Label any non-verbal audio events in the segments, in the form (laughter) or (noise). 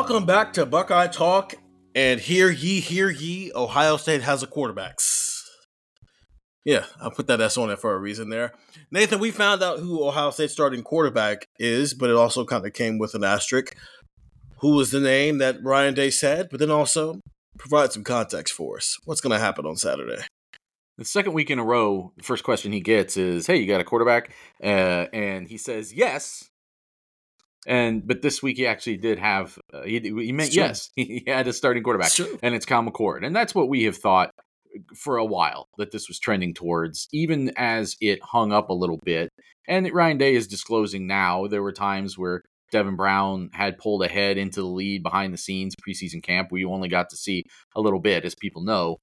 Welcome back to Buckeye Talk, and hear ye, hear ye, Ohio State has a quarterbacks. Yeah, I put that S on it for a reason there. Nathan, we found out who Ohio State's starting quarterback is, but it also kind of came with an asterisk. Who was the name that Ryan Day said, but then also provide some context for us. What's going to happen on Saturday? The second week in a row, the first question he gets is, "Hey, you got a quarterback?" Uh, and he says, "Yes." And but this week he actually did have uh, he, he meant yes (laughs) he had a starting quarterback and it's Kyle McCord and that's what we have thought for a while that this was trending towards even as it hung up a little bit. And Ryan Day is disclosing now there were times where Devin Brown had pulled ahead into the lead behind the scenes preseason camp we only got to see a little bit as people know.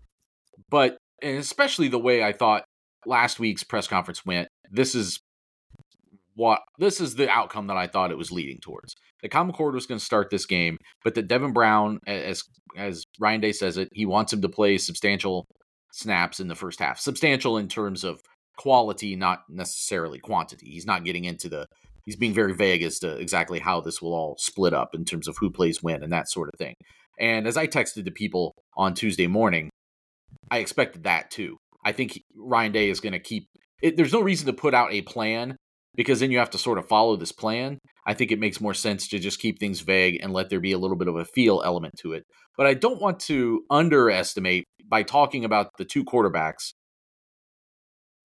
But and especially the way I thought last week's press conference went this is what this is the outcome that I thought it was leading towards. The Kyle McCord was going to start this game, but that Devin Brown, as as Ryan Day says it, he wants him to play substantial snaps in the first half. Substantial in terms of quality, not necessarily quantity. He's not getting into the he's being very vague as to exactly how this will all split up in terms of who plays when and that sort of thing. And as I texted to people on Tuesday morning, I expected that too. I think Ryan Day is going to keep it, there's no reason to put out a plan because then you have to sort of follow this plan. I think it makes more sense to just keep things vague and let there be a little bit of a feel element to it. But I don't want to underestimate by talking about the two quarterbacks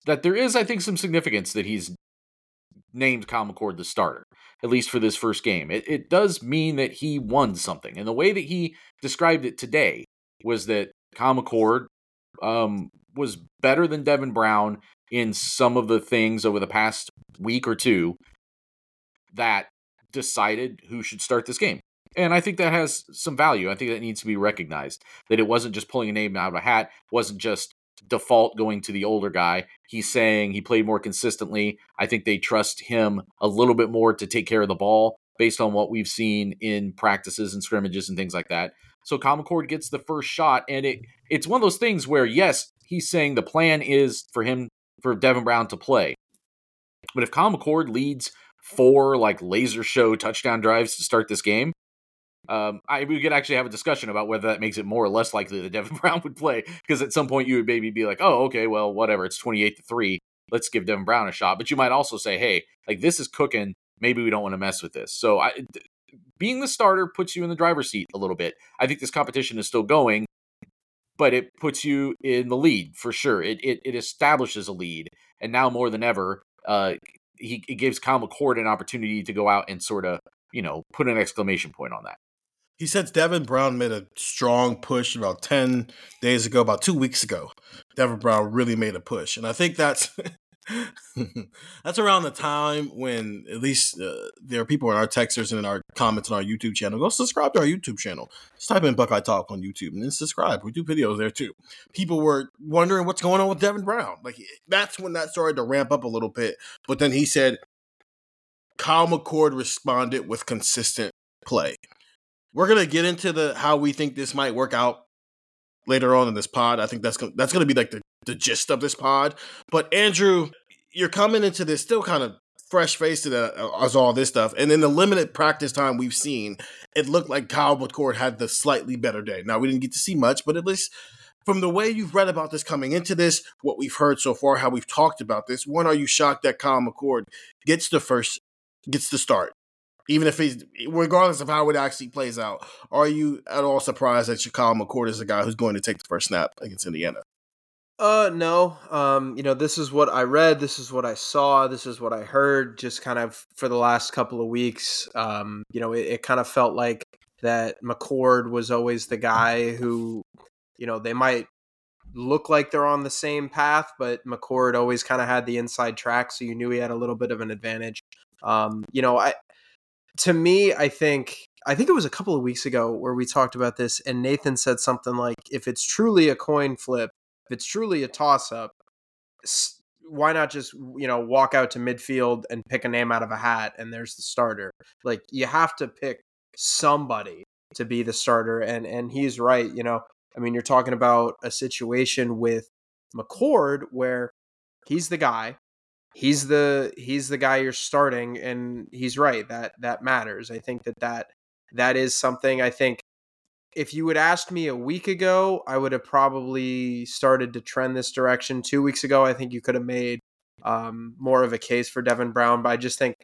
that there is, I think, some significance that he's named Kyle McCord the starter, at least for this first game. It, it does mean that he won something. And the way that he described it today was that Kyle McCord um, was better than Devin Brown in some of the things over the past week or two that decided who should start this game. And I think that has some value. I think that needs to be recognized that it wasn't just pulling a name out of a hat, wasn't just default going to the older guy. He's saying he played more consistently. I think they trust him a little bit more to take care of the ball based on what we've seen in practices and scrimmages and things like that. So McCord gets the first shot, and it it's one of those things where yes, he's saying the plan is for him for Devin Brown to play. But if Kyle McCord leads four like laser show touchdown drives to start this game, um, I we could actually have a discussion about whether that makes it more or less likely that Devin (laughs) Brown would play. Because at some point you would maybe be like, oh, okay, well, whatever, it's twenty eight to three. Let's give Devin Brown a shot. But you might also say, hey, like this is cooking. Maybe we don't want to mess with this. So I, th- being the starter puts you in the driver's seat a little bit. I think this competition is still going, but it puts you in the lead for sure. It it, it establishes a lead, and now more than ever, uh, he it gives Kyle McCord an opportunity to go out and sort of you know put an exclamation point on that. He says Devin Brown made a strong push about 10 days ago, about two weeks ago. Devin Brown really made a push. And I think that's (laughs) (laughs) that's around the time when at least uh, there are people in our texters and in our comments on our YouTube channel. Go subscribe to our YouTube channel. Just type in Buckeye Talk on YouTube and then subscribe. We do videos there too. People were wondering what's going on with Devin Brown. Like that's when that started to ramp up a little bit. But then he said Kyle McCord responded with consistent play. We're gonna get into the how we think this might work out later on in this pod. I think that's gonna, that's gonna be like the, the gist of this pod. But Andrew, you're coming into this still kind of fresh faced uh, as all this stuff, and in the limited practice time we've seen, it looked like Kyle McCord had the slightly better day. Now we didn't get to see much, but at least from the way you've read about this coming into this, what we've heard so far, how we've talked about this, one, are you shocked that Kyle McCord gets the first gets the start? Even if he's, regardless of how it actually plays out, are you at all surprised that Kyle McCord is the guy who's going to take the first snap against Indiana? Uh, no. Um, you know, this is what I read. This is what I saw. This is what I heard. Just kind of for the last couple of weeks. Um, you know, it, it kind of felt like that McCord was always the guy who, you know, they might look like they're on the same path, but McCord always kind of had the inside track, so you knew he had a little bit of an advantage. Um, you know, I to me, I think I think it was a couple of weeks ago where we talked about this, and Nathan said something like, "If it's truly a coin flip, if it's truly a toss up, why not just you know walk out to midfield and pick a name out of a hat, and there's the starter? Like you have to pick somebody to be the starter, and and he's right. You know, I mean, you're talking about a situation with McCord where he's the guy he's the he's the guy you're starting and he's right that that matters. I think that that that is something i think if you had asked me a week ago i would have probably started to trend this direction. Two weeks ago i think you could have made um, more of a case for devin brown but i just think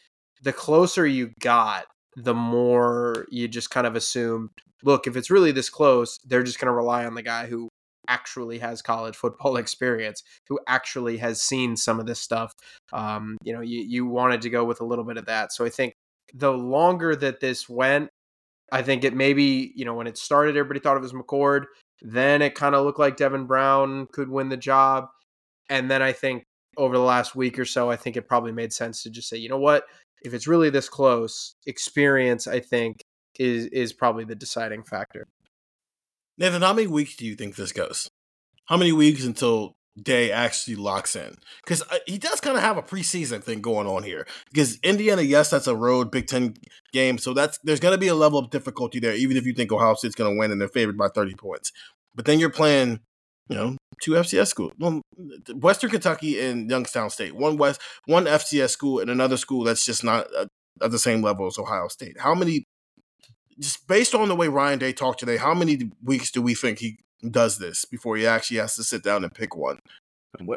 the closer you got the more you just kind of assume look if it's really this close they're just going to rely on the guy who actually has college football (laughs) experience, who actually has seen some of this stuff. Um, you know, you, you wanted to go with a little bit of that. So I think the longer that this went, I think it maybe, you know, when it started, everybody thought it was McCord. Then it kind of looked like Devin Brown could win the job. And then I think over the last week or so, I think it probably made sense to just say, you know what? If it's really this close, experience, I think, is is probably the deciding factor. Nathan, how many weeks do you think this goes? How many weeks until Day actually locks in? Because uh, he does kind of have a preseason thing going on here. Because Indiana, yes, that's a road Big Ten game, so that's there's going to be a level of difficulty there, even if you think Ohio State's going to win and they're favored by 30 points. But then you're playing, you know, two FCS schools, well, Western Kentucky and Youngstown State, one West, one FCS school, and another school that's just not uh, at the same level as Ohio State. How many just based on the way Ryan Day talked today, how many weeks do we think he does this before he actually has to sit down and pick one?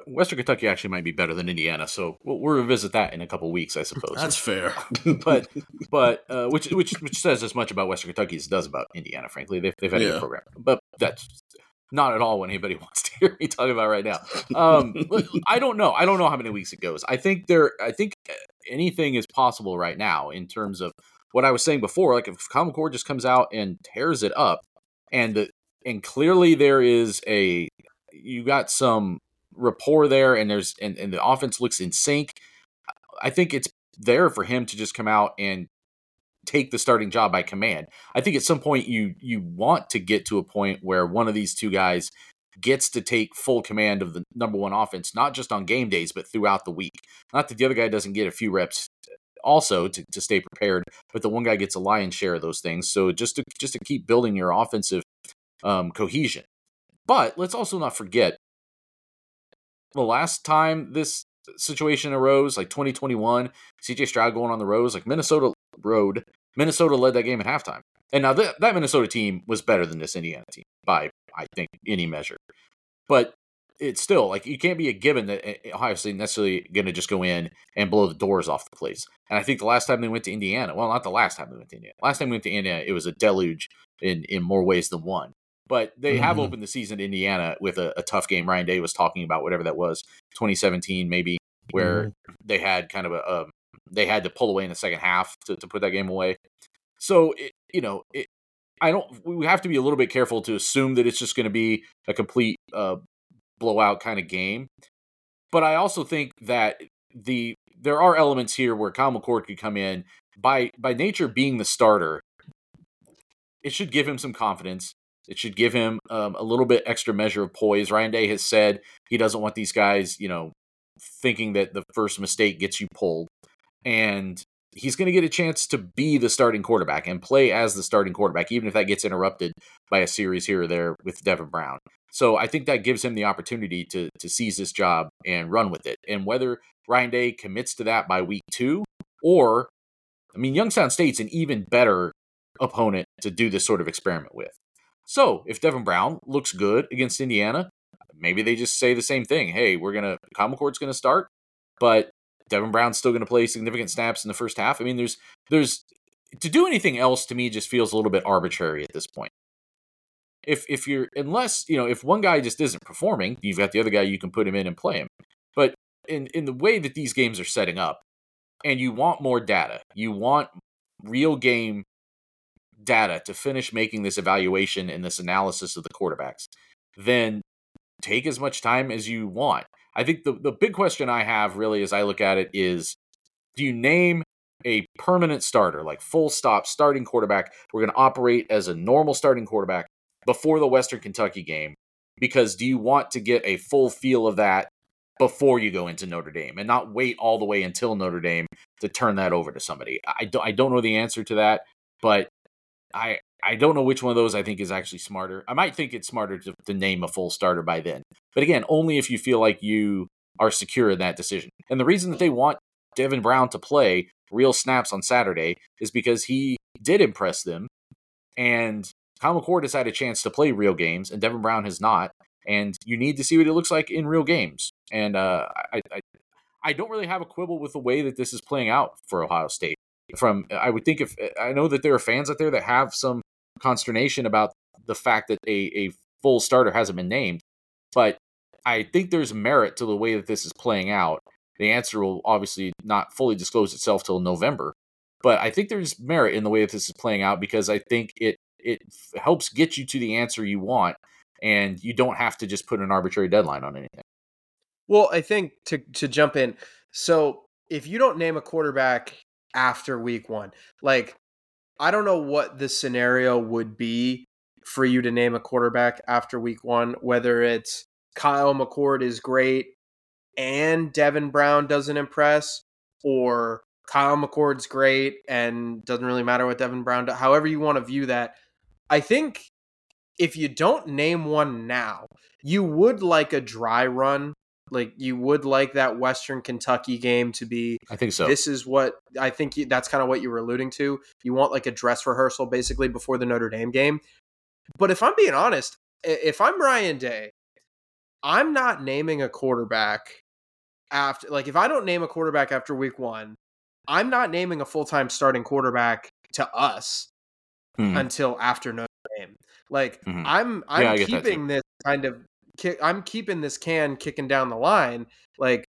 Western Kentucky actually might be better than Indiana, so we'll, we'll revisit that in a couple weeks, I suppose. That's fair, (laughs) but but uh, which which which says as much about Western Kentucky as it does about Indiana. Frankly, they've they've had yeah. a good program, but that's not at all what anybody (laughs) wants to hear me talk about right now. Um, I don't know. I don't know how many weeks it goes. I think there. I think anything is possible right now in terms of what I was saying before, like if Kyle McCord just comes out and tears it up, and and clearly there is a you got some rapport there, and there's and, and the offense looks in sync. I think it's there for him to just come out and take the starting job by command. I think at some point you you want to get to a point where one of these two guys gets to take full command of the number one offense, not just on game days, but throughout the week. Not that the other guy doesn't get a few reps also to, to stay prepared. But the one guy gets a lion's share of those things. So just to just to keep building your offensive um, cohesion. But let's also not forget the last time this situation arose, like 2021, CJ Stroud going on the road, like Minnesota road. Minnesota led that game at halftime. And now that, that Minnesota team was better than this Indiana team by, I think, any measure. But it's still like you can't be a given that eh, Ohio State necessarily going to just go in and blow the doors off the place. And I think the last time they went to Indiana, well, not the last time they went to Indiana. Last time we went to Indiana, it was a deluge in in more ways than one. But they mm-hmm. have opened the season in Indiana with a, a, tough game. Ryan Day was talking about whatever that was, 2017 maybe, where mm-hmm. they had kind of a, a, they had to pull away in the second half to, to put that game away. So it, you know, it, I don't. We have to be a little bit careful to assume that it's just going to be a complete uh, blowout kind of game. But I also think that the there are elements here where Kyle McCord could come in by by nature being the starter. It should give him some confidence. It should give him um, a little bit extra measure of poise. Ryan Day has said he doesn't want these guys, you know, thinking that the first mistake gets you pulled, and he's going to get a chance to be the starting quarterback and play as the starting quarterback, even if that gets interrupted by a series here or there with Devin Brown. So I think that gives him the opportunity to to seize this job and run with it. And whether Ryan Day commits to that by week two, or I mean, Youngstown State's an even better opponent to do this sort of experiment with. So if Devin Brown looks good against Indiana, maybe they just say the same thing. Hey, we're gonna Kyle McCord's gonna start, but Devin Brown's still gonna play significant snaps in the first half. I mean, there's there's to do anything else to me just feels a little bit arbitrary at this point. If if you're unless you know if one guy just isn't performing, you've got the other guy you can put him in and play him. But in in the way that these games are setting up, and you want more data, you want real game data to finish making this evaluation and this analysis of the quarterbacks, then take as much time as you want. I think the, the big question I have really as I look at it is do you name a permanent starter, like full stop starting quarterback? We're going to operate as a normal starting quarterback before the Western Kentucky game because do you want to get a full feel of that before you go into Notre Dame and not wait all the way until Notre Dame to turn that over to somebody? I don't, I don't know the answer to that, but I I don't know which one of those I think is actually smarter. I might think it's smarter to, to name a full starter by then, but again, only if you feel like you are secure in that decision. And the reason that they want Devin Brown to play real snaps on Saturday is because he did impress them, and Kyle McCord has had a chance to play real games, and Devin Brown has not. And you need to see what it looks like in real games. And uh, I, I, I don't really have a quibble with the way that this is playing out for Ohio State. From I would think if I know that there are fans out there that have some consternation about the fact that a, a full starter hasn't been named, but I think there's merit to the way that this is playing out. The answer will obviously not fully disclose itself till November, but I think there's merit in the way that this is playing out because I think it it helps get you to the answer you want and you don't have to just put an arbitrary deadline on anything. Well, I think to to jump in, so if you don't name a quarterback after week 1, like I don't know what the scenario would be for you to name a quarterback after week 1, whether it's Kyle McCord is great and Devin Brown doesn't impress or Kyle McCord's great and doesn't really matter what Devin Brown does. However you want to view that, I think if you don't name one now, you would like a dry run. Like you would like that Western Kentucky game to be. I think so. This is what I think. You, that's kind of what you were alluding to. You want like a dress rehearsal basically before the Notre Dame game. But if I'm being honest, if I'm Ryan Day, I'm not naming a quarterback after. Like if I don't name a quarterback after week one, I'm not naming a full time starting quarterback to us mm-hmm. until after Notre Dame. Like mm-hmm. I'm I'm yeah, keeping this kind of kick, I'm keeping this can kicking down the line. Like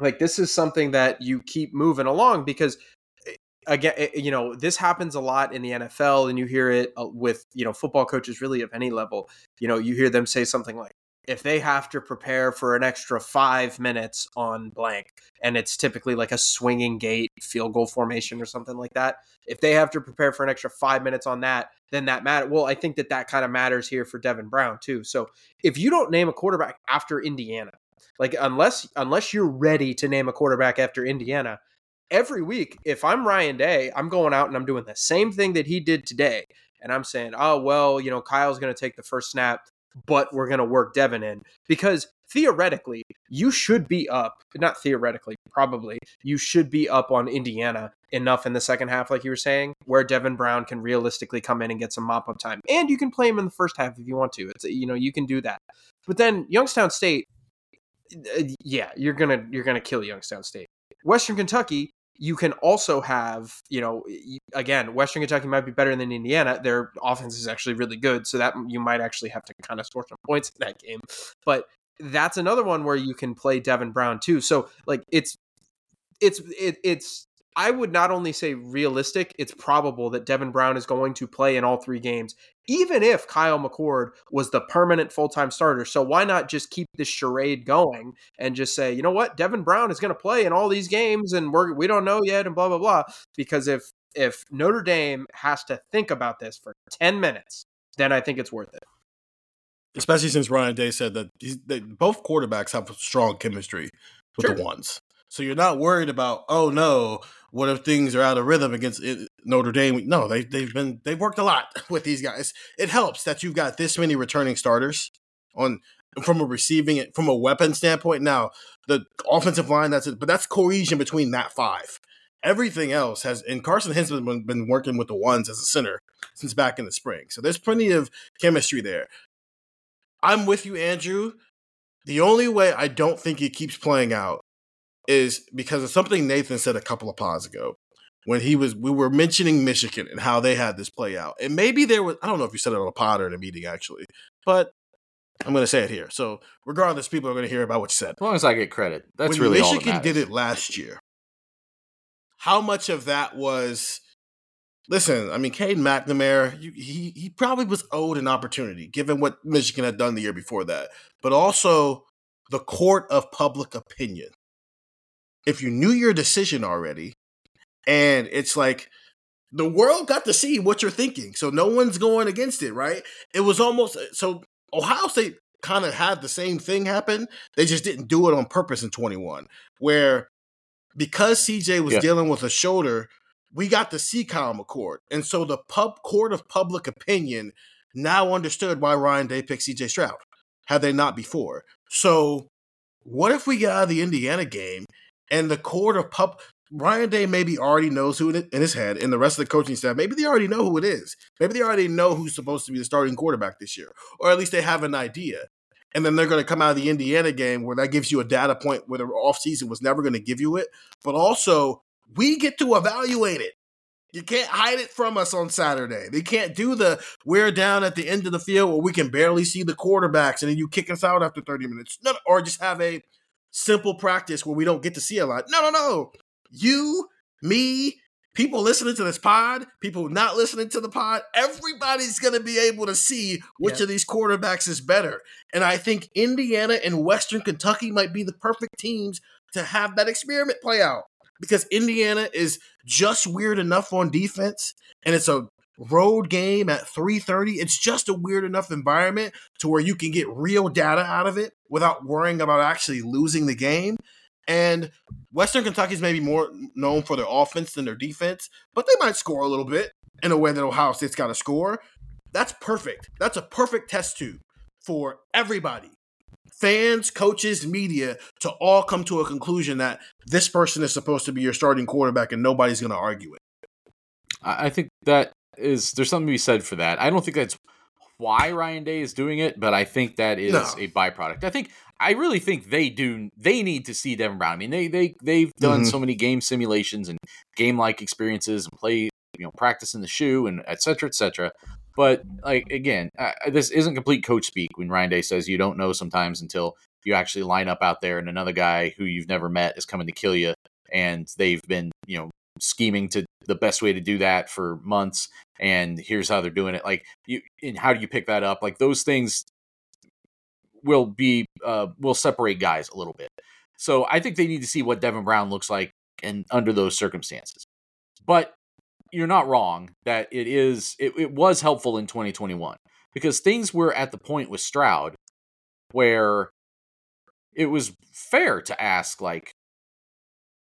like this is something that you keep moving along because eh, again eh, you know this happens a lot in the NFL and you hear it uh, with you know football coaches really of any level you know you hear them say something like if they have to prepare for an extra five minutes on blank, and it's typically like a swinging gate field goal formation or something like that, if they have to prepare for an extra five minutes on that, then that matter. Well, I think that that kind of matters here for Devin Brown too. So if you don't name a quarterback after Indiana, like unless unless you're ready to name a quarterback after Indiana, every week, if I'm Ryan Day, I'm going out and I'm doing the same thing that he did today. And I'm saying, oh, well, you know, Kyle's going to take the first snap but we're going to work Devin in because theoretically you should be up not theoretically probably you should be up on indiana enough in the second half like you were saying where devin brown can realistically come in and get some mop-up time. And you can play him in the first half if you want to. It's you know you can do that. But then youngstown state uh, yeah you're gonna you're gonna kill youngstown state. Western kentucky you can also have, you know, again, Western Kentucky might be better than Indiana. Their offense is actually really good, so that you might actually have to kind of score some points in that game. But that's another one where you can play Devin Brown too. So like it's it's it, it's I would not only say realistic, it's probable that Devin Brown is going to play in all three games, even if Kyle McCord was the permanent full time starter. So why not just keep this charade going and just say, you know what, Devin Brown is going to play in all these games, and we're we don't know yet, and blah blah blah. Because if if Notre Dame has to think about this for ten minutes, then I think it's worth it. Especially since Ryan Day said that they, both quarterbacks have strong chemistry with sure. the ones. So you're not worried about, oh no, what if things are out of rhythm against Notre Dame? No, they they've been they've worked a lot (laughs) with these guys. It helps that you've got this many returning starters on from a receiving from a weapon standpoint. Now the offensive line that's it, but that's cohesion between that five. Everything else has, and Carson has been, been working with the ones as a center since back in the spring. So there's plenty of chemistry there. I'm with you, Andrew. The only way I don't think it keeps playing out is because of something Nathan said a couple of pods ago. When he was we were mentioning Michigan and how they had this play out. And maybe there was I don't know if you said it on a pod or in a meeting actually, but I'm going to say it here. So regardless, people are going to hear about what you said. As long as I get credit, that's when really all Michigan that did it last year. How much of that was? Listen, I mean, Cade McNamara, you, he he probably was owed an opportunity given what Michigan had done the year before that, but also the court of public opinion. If you knew your decision already, and it's like the world got to see what you're thinking, so no one's going against it, right? It was almost uh, so Ohio State kind of had the same thing happen. They just didn't do it on purpose in 21, where because CJ was Yeah. dealing with a shoulder, we got to see Kyle McCord. And so the pub court of public opinion now understood why Ryan Day picked CJ Stroud, had they not before. So what if we get out of the Indiana game and the court of pub Ryan Day maybe already knows who in his head, and the rest of the coaching staff, maybe they already know who it is. Maybe they already know who's supposed to be the starting quarterback this year, or at least they have an idea. And then they're going to come out of the Indiana game where that gives you a data point where the offseason was never going to give you it. But also, we get to evaluate it. You can't hide it from us on Saturday. They can't do the we're down at the end of the field where we can barely see the quarterbacks and then you kick us out after 30 minutes. No, or just have a simple practice where we don't get to see a lot. No, no, no. You, me, people listening to this pod, people not listening to the pod, everybody's going to be able to see which Yeah. of these quarterbacks is better. And I think Indiana and Western Kentucky might be the perfect teams to have that experiment play out because Indiana is just weird enough on defense and it's a road game at 3:30 it's just a weird enough environment to where you can get real data out of it without worrying about actually losing the game and Western Kentucky's maybe more known for their offense than their defense but they might score a little bit in a way that Ohio State's got to score that's perfect that's a perfect test tube for everybody fans, coaches, media to all come to a conclusion that this person is supposed to be your starting quarterback and nobody's going to argue it. I I think that is there's something to be said for that. I don't think that's why Ryan Day is doing it, but I think that is No. a byproduct. I think I really think they do they need to see Devin Brown. I mean, they they they've done Mhm. so many game simulations and game like experiences and play, you know, practice in the shoe and et cetera, et cetera. But like again, uh, this isn't complete coach speak when Ryan Day says you don't know sometimes until you actually line up out there and another guy who you've never met is coming to kill you, and they've been you know scheming to the best way to do that for months and here's how they're doing it. Like you and how do you pick that up? Like those things will be uh will separate guys a little bit. So i think they need to see what devin brown looks like and under those circumstances. But you're not wrong that it is it, it was helpful in 2021 because things were at the point with stroud where it was fair to ask like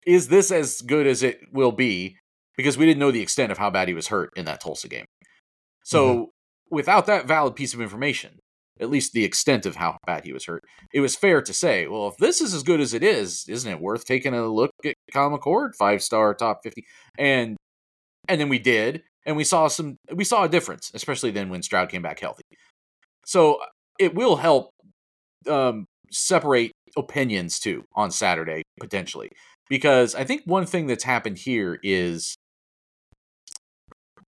is this as good as it will be because we didn't know the extent of how bad he was hurt in that Tulsa game. So, without that valid piece of information, at least the extent of how bad he was hurt, it was fair to say, well, if this is as good as it is, isn't it worth taking a look at Kyle McCord, five star, top fifty, and and then we did, and we saw some, we saw a difference, especially then when Stroud came back healthy. So it will help um, separate opinions too on Saturday potentially because I think one thing that's happened here is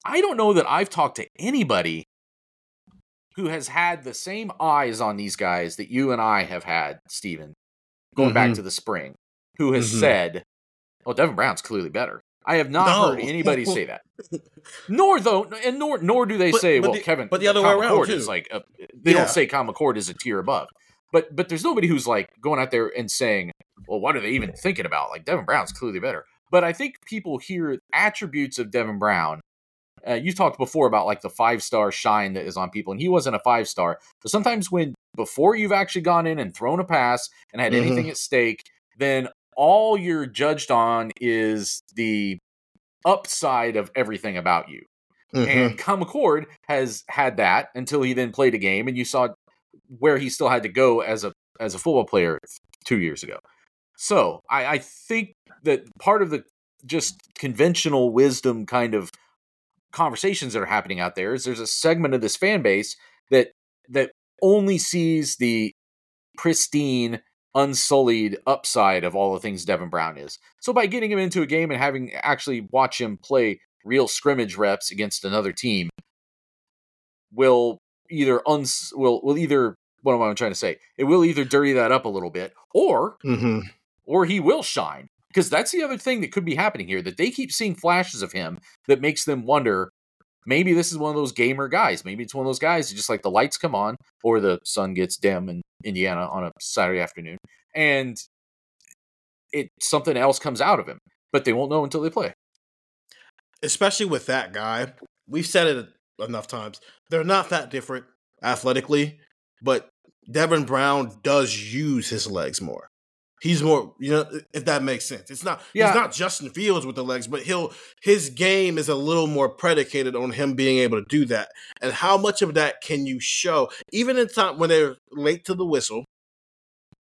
I don't know that I've talked to anybody who has had the same eyes on these guys that you and I have had, Stephen, going back Mhm. to the spring, who has Mhm. said, "Oh, Devin Brown's clearly better." I have not No. heard (laughs) anybody say that. (laughs) Nor though, and nor nor do they But- say, but "Well, the- Kevin," but the other way Kyle around, McCord is like a, they Yeah. don't say Kyle McCord is a tier above. But but there's nobody who's like going out there and saying, "Well, what are they even thinking about?" Like Devin Brown's clearly better. But I think people hear attributes of Devin Brown. Uh, you talked before about like the five star shine that is on people, and he wasn't a five star. But sometimes when before you've actually gone in and thrown a pass and had Mhm. anything at stake, then all you're judged on is the upside of everything about you. Mhm. And Kyle McCord has had that until he then played a game, and you saw where he still had to go as a as a football player two years ago. So I, I think that part of the just conventional wisdom kind of conversations that are happening out there is there's a segment of this fan base that that only sees the pristine unsullied upside of all the things Devin Brown is. So by getting him into a game and having actually watch him play real scrimmage reps against another team will either uns will will either what am I trying to say? It will either dirty that up a little bit or Mm-hmm. or he will shine. Because that's the other thing that could be happening here that they keep seeing flashes of him that makes them wonder maybe this is one of those gamer guys. Maybe it's one of those guys who just like the lights come on or the sun gets dim in Indiana on a Saturday afternoon and it something else comes out of him. But they won't know until they play. especially with that guy. We've said it enough times. They're not that different athletically, but Devin Brown does use his legs more. He's more, you know, if that makes sense. It's not Yeah. he's not Justin Fields with the legs, but he'll his game is a little more predicated on him being able to do that. And how much of that can you show? Even in time when they're late to the whistle,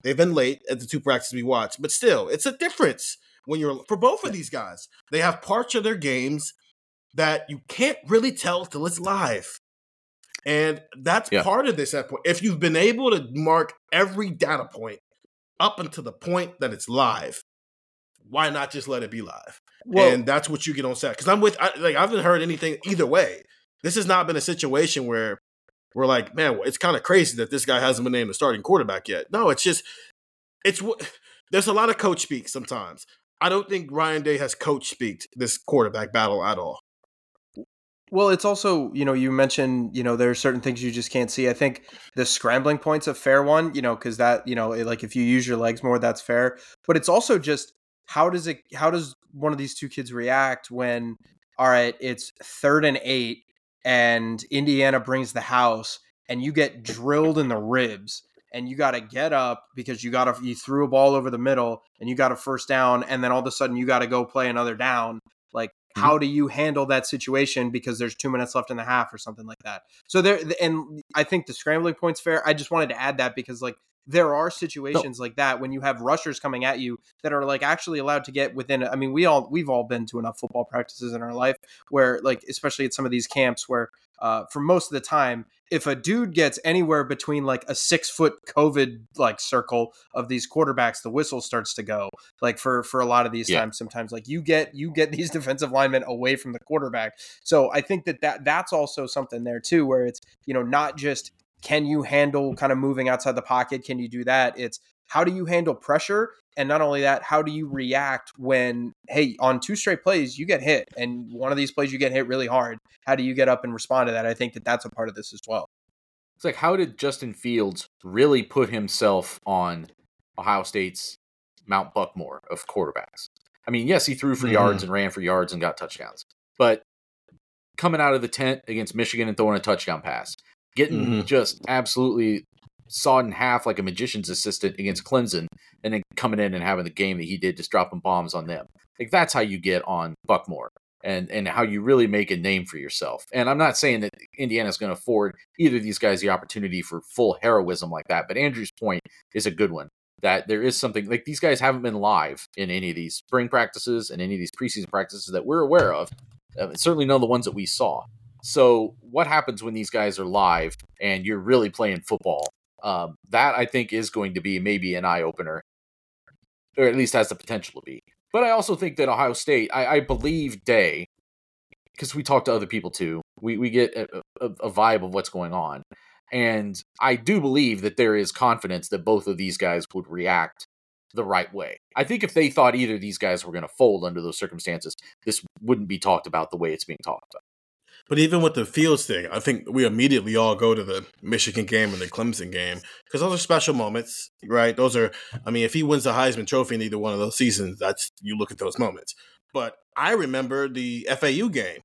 they've been late at the two practices we watched, but still, it's a difference when you're for both of these guys. They have parts of their games that you can't really tell till it's live. And that's Yeah. part of this at point. If you've been able to mark every data point up until the point that it's live, why not just let it be live? Well, and that's what you get on set. Because I'm with, I, like, I haven't heard anything either way. This has not been a situation where we're like, man, it's kind of crazy that this guy hasn't been named the starting quarterback yet. No, it's just, it's what (sighs) there's a lot of coach speak sometimes. I don't think Ryan Day has coach speak this quarterback battle at all. Well, it's also, you know, you mentioned, you know, there are certain things you just can't see. I think the scrambling point's a fair one, you know, because that, you know, it- like if you use your legs more, that's fair. But it's also just how does it, how does one of these two kids react when, all right, it's third and eight and Indiana brings the house and you get drilled in the ribs and you got to get up because you got to, you threw a ball over the middle and you got a first down and then all of a sudden you got to go play another down. Like, how do you handle that situation because there's two minutes left in the half or something like that. So there and i think the scrambling point's fair. I just wanted to add that because like there are situations like that when you have rushers coming at you that are like actually allowed to get within i mean we all we've all been to enough football practices in our life where like especially at some of these camps where uh, for most of the time if a dude gets anywhere between like a six foot covid like circle of these quarterbacks the whistle starts to go. Like for for a lot of these Yeah. times sometimes like you get you get (laughs) these defensive linemen away from the quarterback. So i think that, that that's also something there too where it's you know not just can you handle kind of moving outside the pocket? Can you do that? It's how do you handle pressure and not only that how do you react when hey on two straight plays you get hit and one of these plays you get hit really hard how do you get up and respond to that i think that that's a part of this as well It's like how did Justin Fields really put himself on Ohio State's Mount Buckmore of quarterbacks? I mean, yes, he threw for Mhm. yards and ran for yards and got touchdowns. But coming out of the tent against Michigan and throwing a touchdown pass, getting Mhm. just absolutely sawed in half like a magician's assistant against Clemson, and then coming in and having the game that he did, just dropping bombs on them. Like that's how you get on Buckmore. And, and how you really make a name for yourself. And I'm not saying that Indiana's going to afford either of these guys the opportunity for full heroism like that, but Andrew's point is a good one that there is something like these guys haven't been live in any of these spring practices and any of these preseason practices that we're aware of. Uh, certainly none of the ones that we saw. So, what happens when these guys are live and you're really playing football? Um, that I think is going to be maybe an eye opener, or at least has the potential to be. But I also think that Ohio State, I, I believe Day, because we talk to other people too, we, we get a, a, a vibe of what's going on. And I do believe that there is confidence that both of these guys would react the right way. I think if they thought either of these guys were going to fold under those circumstances, this wouldn't be talked about the way it's being talked about. But even with the Fields thing, I think we immediately all go to the Michigan game and the Clemson game because those are special moments, right? Those are, I mean, if he wins the Heisman Trophy in either one of those seasons, that's you look at those moments. But I remember the FAU game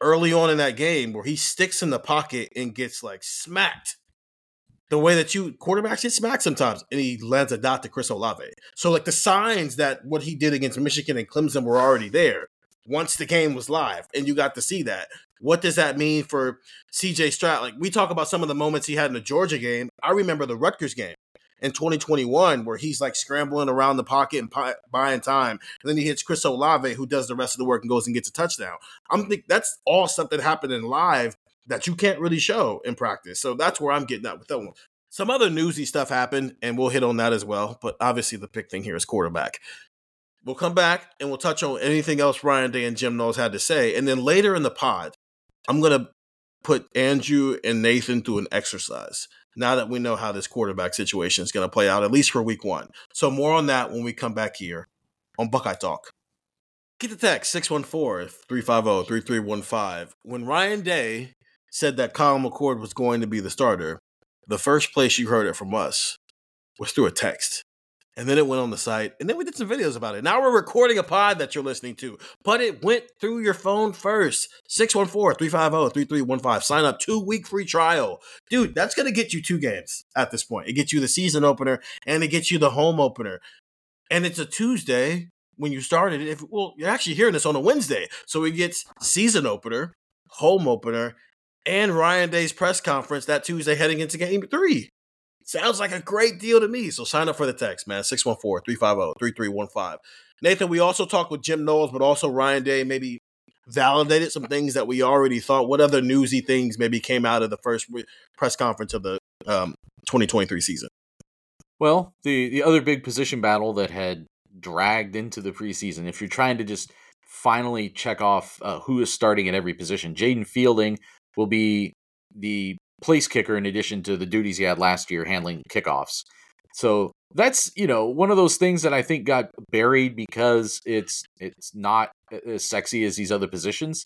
early on in that game where he sticks in the pocket and gets like smacked. The way that you quarterbacks get smacked sometimes, and he lands a dot to Chris Olave. So, like the signs that what he did against Michigan and Clemson were already there once the game was live, and you got to see that. What does that mean for CJ Stroud? Like we talk about some of the moments he had in the Georgia game. I remember the Rutgers game in 2021 where he's like scrambling around the pocket and pi- buying time, and then he hits Chris Olave who does the rest of the work and goes and gets a touchdown. I'm think that's all happened in live that you can't really show in practice. So that's where I'm getting at with that one. Some other newsy stuff happened, and we'll hit on that as well. But obviously, the big thing here is quarterback. We'll come back and we'll touch on anything else Ryan Day and Jim Knowles had to say. And then later in the pod, I'm going to put Andrew and Nathan through an exercise now that we know how this quarterback situation is going to play out, at least for week one. So, more on that when we come back here on Buckeye Talk. Get the text 614 350 3315. When Ryan Day said that Kyle McCord was going to be the starter, the first place you heard it from us was through a text. And then it went on the site, and then we did some videos about it. Now we're recording a pod that you're listening to, but it went through your phone first. 614 350 3315. Sign up, two week free trial. Dude, that's going to get you two games at this point. It gets you the season opener, and it gets you the home opener. And it's a Tuesday when you started. If Well, you're actually hearing this on a Wednesday. So it gets season opener, home opener, and Ryan Day's press conference that Tuesday heading into game three. Sounds like a great deal to me. So sign up for the text, man. 614 350 3315. Nathan, we also talked with Jim Knowles, but also Ryan Day maybe validated some things that we already thought. What other newsy things maybe came out of the first press conference of the um, 2023 season? Well, the, the other big position battle that had dragged into the preseason, if you're trying to just finally check off uh, who is starting at every position, Jayden Fielding will be the place kicker in addition to the duties he had last year handling kickoffs. So that's you know one of those things that I think got buried because it's it's not as sexy as these other positions,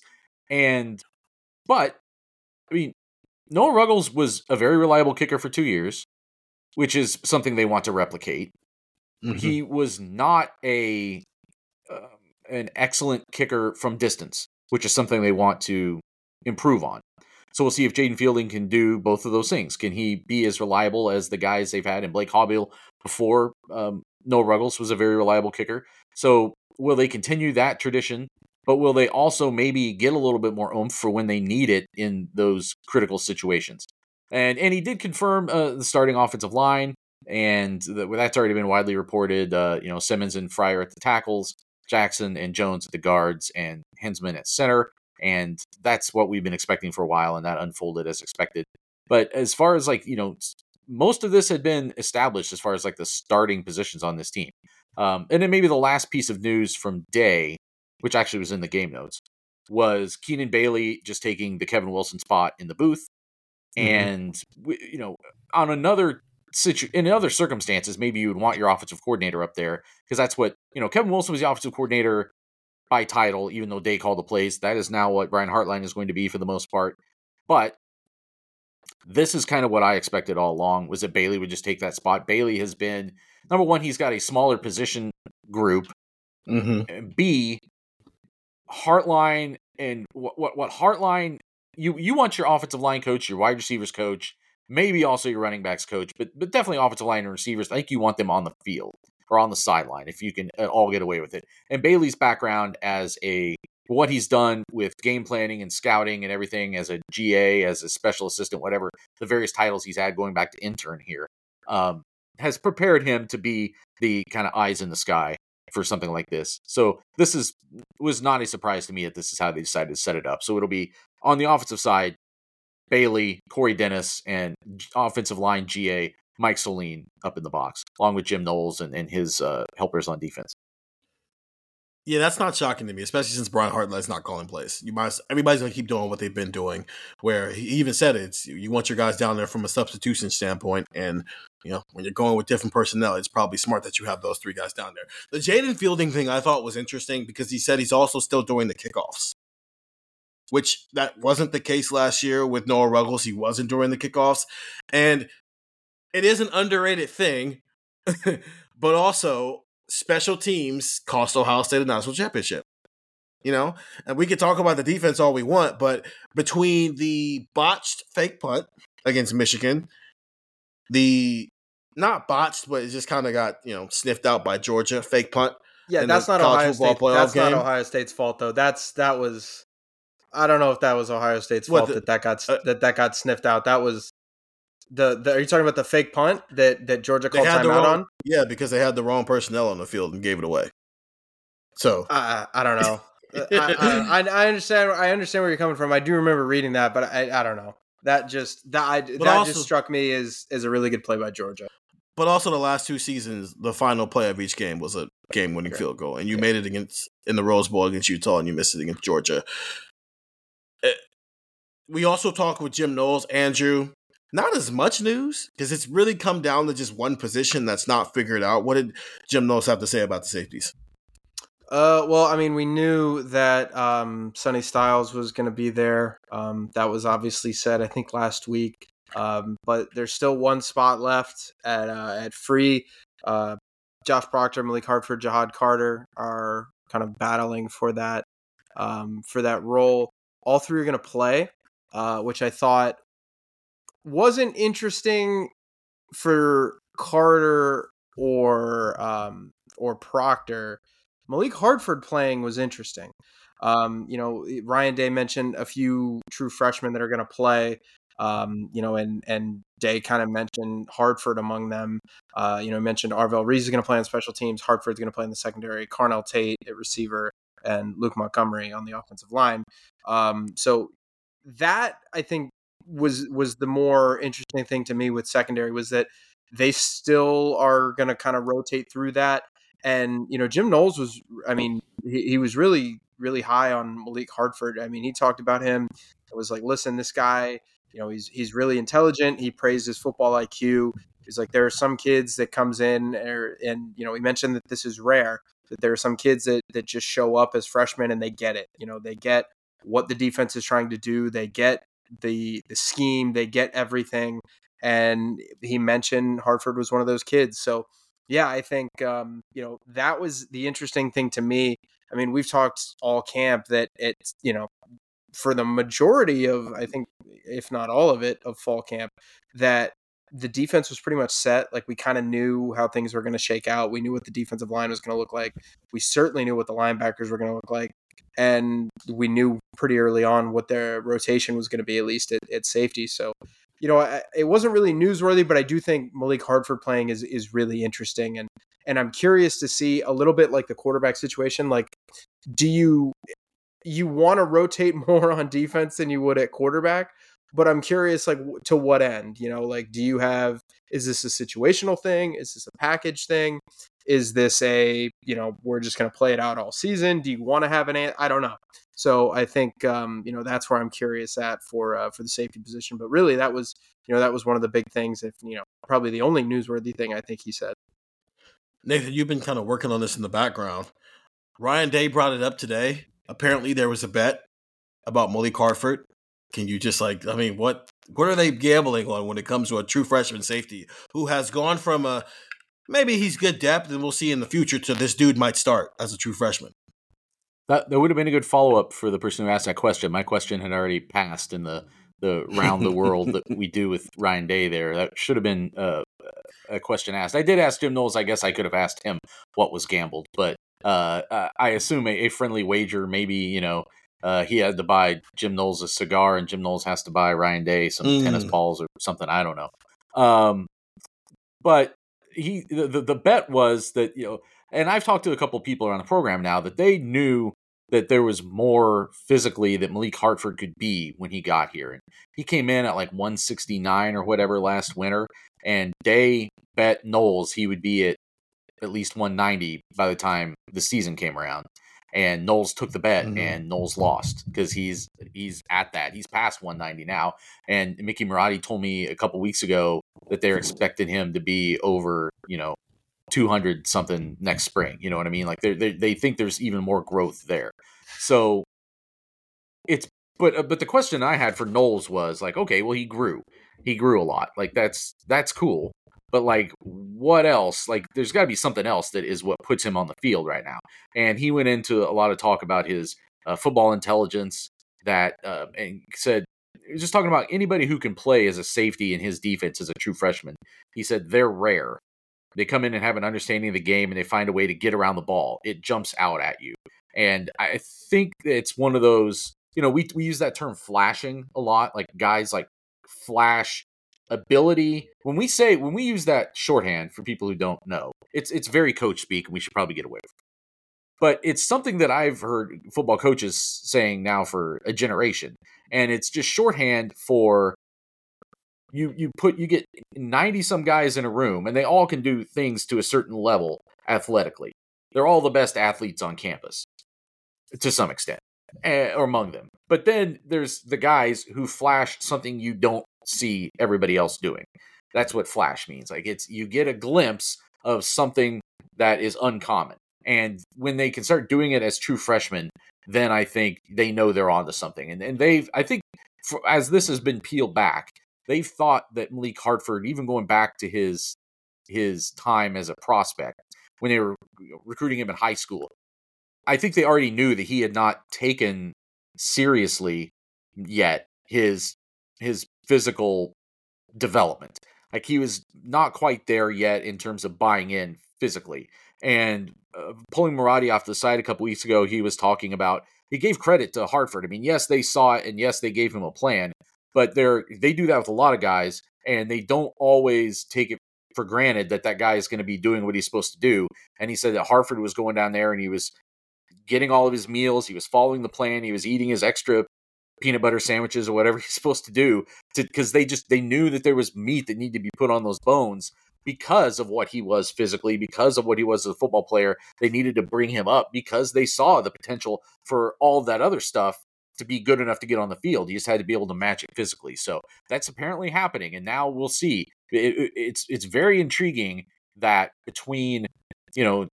and but I mean Noah Ruggles was a very reliable kicker for two years, which is something they want to replicate. Mm-hmm. He was not a uh, an excellent kicker from distance, which is something they want to improve on. So we'll see if Jayden Fielding can do both of those things. Can he be as reliable as the guys they've had in Blake Haubeil before? Um, Noah Ruggles was a very reliable kicker. So will they continue that tradition? But will they also maybe get a little bit more oomph for when they need it in those critical situations? And and he did confirm uh, the starting offensive line, and the, that's already been widely reported. Uh, you know, Simmons and Fryar at the tackles, Jackson and Jones at the guards, and Hinzman at center and that's what we've been expecting for a while and that unfolded as expected. But as far as like you know most of this had been established as far as like the starting positions on this team. Um, and then maybe the last piece of news from day which actually was in the game notes was keenan bailey just taking the kevin wilson spot in the booth. Mm-hmm. and you know on another situ- in other circumstances maybe you would want your offensive coordinator up there because that's what you know kevin wilson was the offensive coordinator by title, even though they call the plays. That is now what Brian Hartline is going to be for the most part. But this is kind of what I expected all along was that Bailey would just take that spot. Bailey has been number one, he's got a smaller position group. Mm-hmm. B, Hartline and what, what what Hartline you you want your offensive line coach, your wide receivers coach, maybe also your running backs coach, but but definitely offensive line and receivers. I think you want them on the field or on the sideline if you can at all get away with it. And Bailey's background as a what he's done with game planning and scouting and everything as a GA, as a special assistant, whatever the various titles he's had going back to intern here, um, has prepared him to be the kind of eyes in the sky for something like this. So this is was not a surprise to me that this is how they decided to set it up. So it'll be on the offensive side, Bailey, Corey Dennis, and offensive line GA Mike Soline up in the box, along with Jim Knowles and, and his uh, helpers on defense. Yeah, that's not shocking to me, especially since Brian Hartline's not calling plays. You everybody's gonna keep doing what they've been doing. Where he even said it, it's you want your guys down there from a substitution standpoint, and you know when you're going with different personnel, it's probably smart that you have those three guys down there. The Jayden Fielding thing I thought was interesting because he said he's also still doing the kickoffs, which that wasn't the case last year with Noah Ruggles. He wasn't during the kickoffs, and it is an underrated thing, (laughs) but also special teams cost Ohio State a national championship. You know, and we could talk about the defense all we want, but between the botched fake punt against Michigan, the not botched, but it just kind of got you know sniffed out by Georgia fake punt. Yeah, that's not Ohio State. That's game. not Ohio State's fault though. That's that was. I don't know if that was Ohio State's fault the, that that got uh, that that got sniffed out. That was the, the, are you talking about the fake punt that that Georgia called timeout wrong, on? Yeah, because they had the wrong personnel on the field and gave it away. So uh, I don't know. (laughs) I, I, I, understand. I understand where you're coming from. I do remember reading that, but I, I don't know. that just that I, that also- just struck me as as a really good play by Georgia. But also the last two seasons, the final play of each game was a game-winning Okay. field goal, and you made it against in the Rose Bowl against Utah, and you missed it against Georgia. Eh, We also talked with Jim Knowles, Andrew. Not as much news because it's really come down to just one position that's not figured out. What did Jim Knowles have to say about the safeties? Uh, well, I mean, we knew that um, Sonny Styles was going to be there. Um, that was obviously said, I think, last week. Um, but there's still one spot left at uh, at free. Uh, Josh Proctor, Malik Hartford, Ja'Had Carter are kind of battling for that um, for that role. All three are going to play, uh, which I thought wasn't interesting for Carter or um, or Proctor. Malik Hartford playing was interesting. Um, you know, Ryan Day mentioned a few true freshmen that are going to play. Um, you know, and and Day kind of mentioned Hartford among them. Uh, you know, mentioned Arvell Reese is going to play on special teams. Hartford's going to play in the secondary. Carnell Tate at receiver, and Luke Montgomery on the offensive line. Um, so that I think was was the more interesting thing to me with secondary was that they still are going to kind of rotate through that. And you know, Jim Knowles was, I mean, he, he was really really high on Malik Hartford. I mean, he talked about him. It was like, listen, this guy, you know, he's he's really intelligent. He praised his football IQ. He's like, there are some kids that comes in, and, and you know, he mentioned that this is rare. That there are some kids that that just show up as freshmen and they get it. You know, they get what the defense is trying to do. They get the the scheme. They get everything. And he mentioned Hartford was one of those kids. So yeah, I think um, you know that was the interesting thing to me. I mean, we've talked all camp that it's you know for the majority of I think if not all of it of fall camp that the defense was pretty much set. Like we kind of knew how things were going to shake out. We knew what the defensive line was going to look like. We certainly knew what the linebackers were going to look like, and we knew pretty early on what their rotation was going to be, at least at, at safety. So, you know, I, it wasn't really newsworthy, but I do think Malik Hartford playing is is really interesting, and and I'm curious to see a little bit like the quarterback situation. Like, do you you want to rotate (laughs) more on defense than you would at quarterback? But I'm curious, like, to what end? You know, like, do you have is this a situational thing? Is this a package thing? Is this a you know we're just going to play it out all season? Do you want to have an? I don't know. So I think um, you know that's where I'm curious at for uh, for the safety position. But really, that was you know that was one of the big things. If you know probably the only newsworthy thing I think he said. Nathan, you've been kind of working on this in the background. Ryan Day brought it up today. Apparently, there was a bet about Malik Hartford. Can you just like, I mean, what what are they gambling on when it comes to a true freshman safety who has gone from a maybe he's good depth and we'll see in the future to this dude might start as a true freshman? That that would have been a good follow up for the person who asked that question. My question had already passed in the the round the world that we do with Ryan Day. There, that should have been uh, a question asked. I did ask Jim Knowles. I guess I could have asked him what was gambled, but uh, uh, I assume a, a friendly wager. Maybe you know uh, he had to buy Jim Knowles a cigar, and Jim Knowles has to buy Ryan Day some Mm. tennis balls or something. I don't know. Um, but he the, the the bet was that you know, and I've talked to a couple people around the program now that they knew that there was more physically that Malik Hartford could be when he got here. And he came in at like 169 or whatever last winter, and Day bet Knowles he would be at at least 190 by the time the season came around. And Knowles took the bet, Mhm. and Knowles lost because he's he's at that. He's past 190 now. And Mickey Marotti told me a couple weeks ago that they're expecting him to be over, you know, 200 something next spring. You know what I mean? Like they they think there's even more growth there. So it's but uh, but the question I had for Knowles was like, okay, well he grew, he grew a lot. Like that's that's cool. But like, what else? Like, there's got to be something else that is what puts him on the field right now. And he went into a lot of talk about his uh, football intelligence. That uh, and said just talking about anybody who can play as a safety in his defense as a true freshman. He said they're rare. They come in and have an understanding of the game and they find a way to get around the ball. It jumps out at you. And I think it's one of those, you know, we, we use that term flashing a lot, like guys like flash ability. When we say, when we use that shorthand for people who don't know, it's, it's very coach speak and we should probably get away from. But it's something that I've heard football coaches saying now for a generation. And it's just shorthand for you you put you get 90 some guys in a room and they all can do things to a certain level athletically. They're all the best athletes on campus to some extent eh, or among them. But then there's the guys who flash something you don't see everybody else doing. That's what flash means. Like it's you get a glimpse of something that is uncommon. And when they can start doing it as true freshmen, then I think they know they're onto something. And, and they've, I think, for, as this has been peeled back, they've thought that Malik Hartford, even going back to his his time as a prospect when they were recruiting him in high school, I think they already knew that he had not taken seriously yet his his physical development. Like he was not quite there yet in terms of buying in physically. And uh, pulling Marotti off the side a couple weeks ago, he was talking about he gave credit to Hartford. I mean, yes, they saw it, and yes, they gave him a plan, but they're they do that with a lot of guys, and they don't always take it for granted that that guy is going to be doing what he's supposed to do. And he said that Hartford was going down there and he was getting all of his meals, he was following the plan, he was eating his extra peanut butter sandwiches or whatever (laughs) he's supposed to do because they just they knew that there was meat that needed to be put on those bones because of what he was physically, because of what he was as a football player. They needed to bring him up because they saw the potential for all that other stuff to be good enough to get on the field. He just had to be able to match it physically. So that's apparently happening, and now we'll see. It, it's it's very intriguing that between you know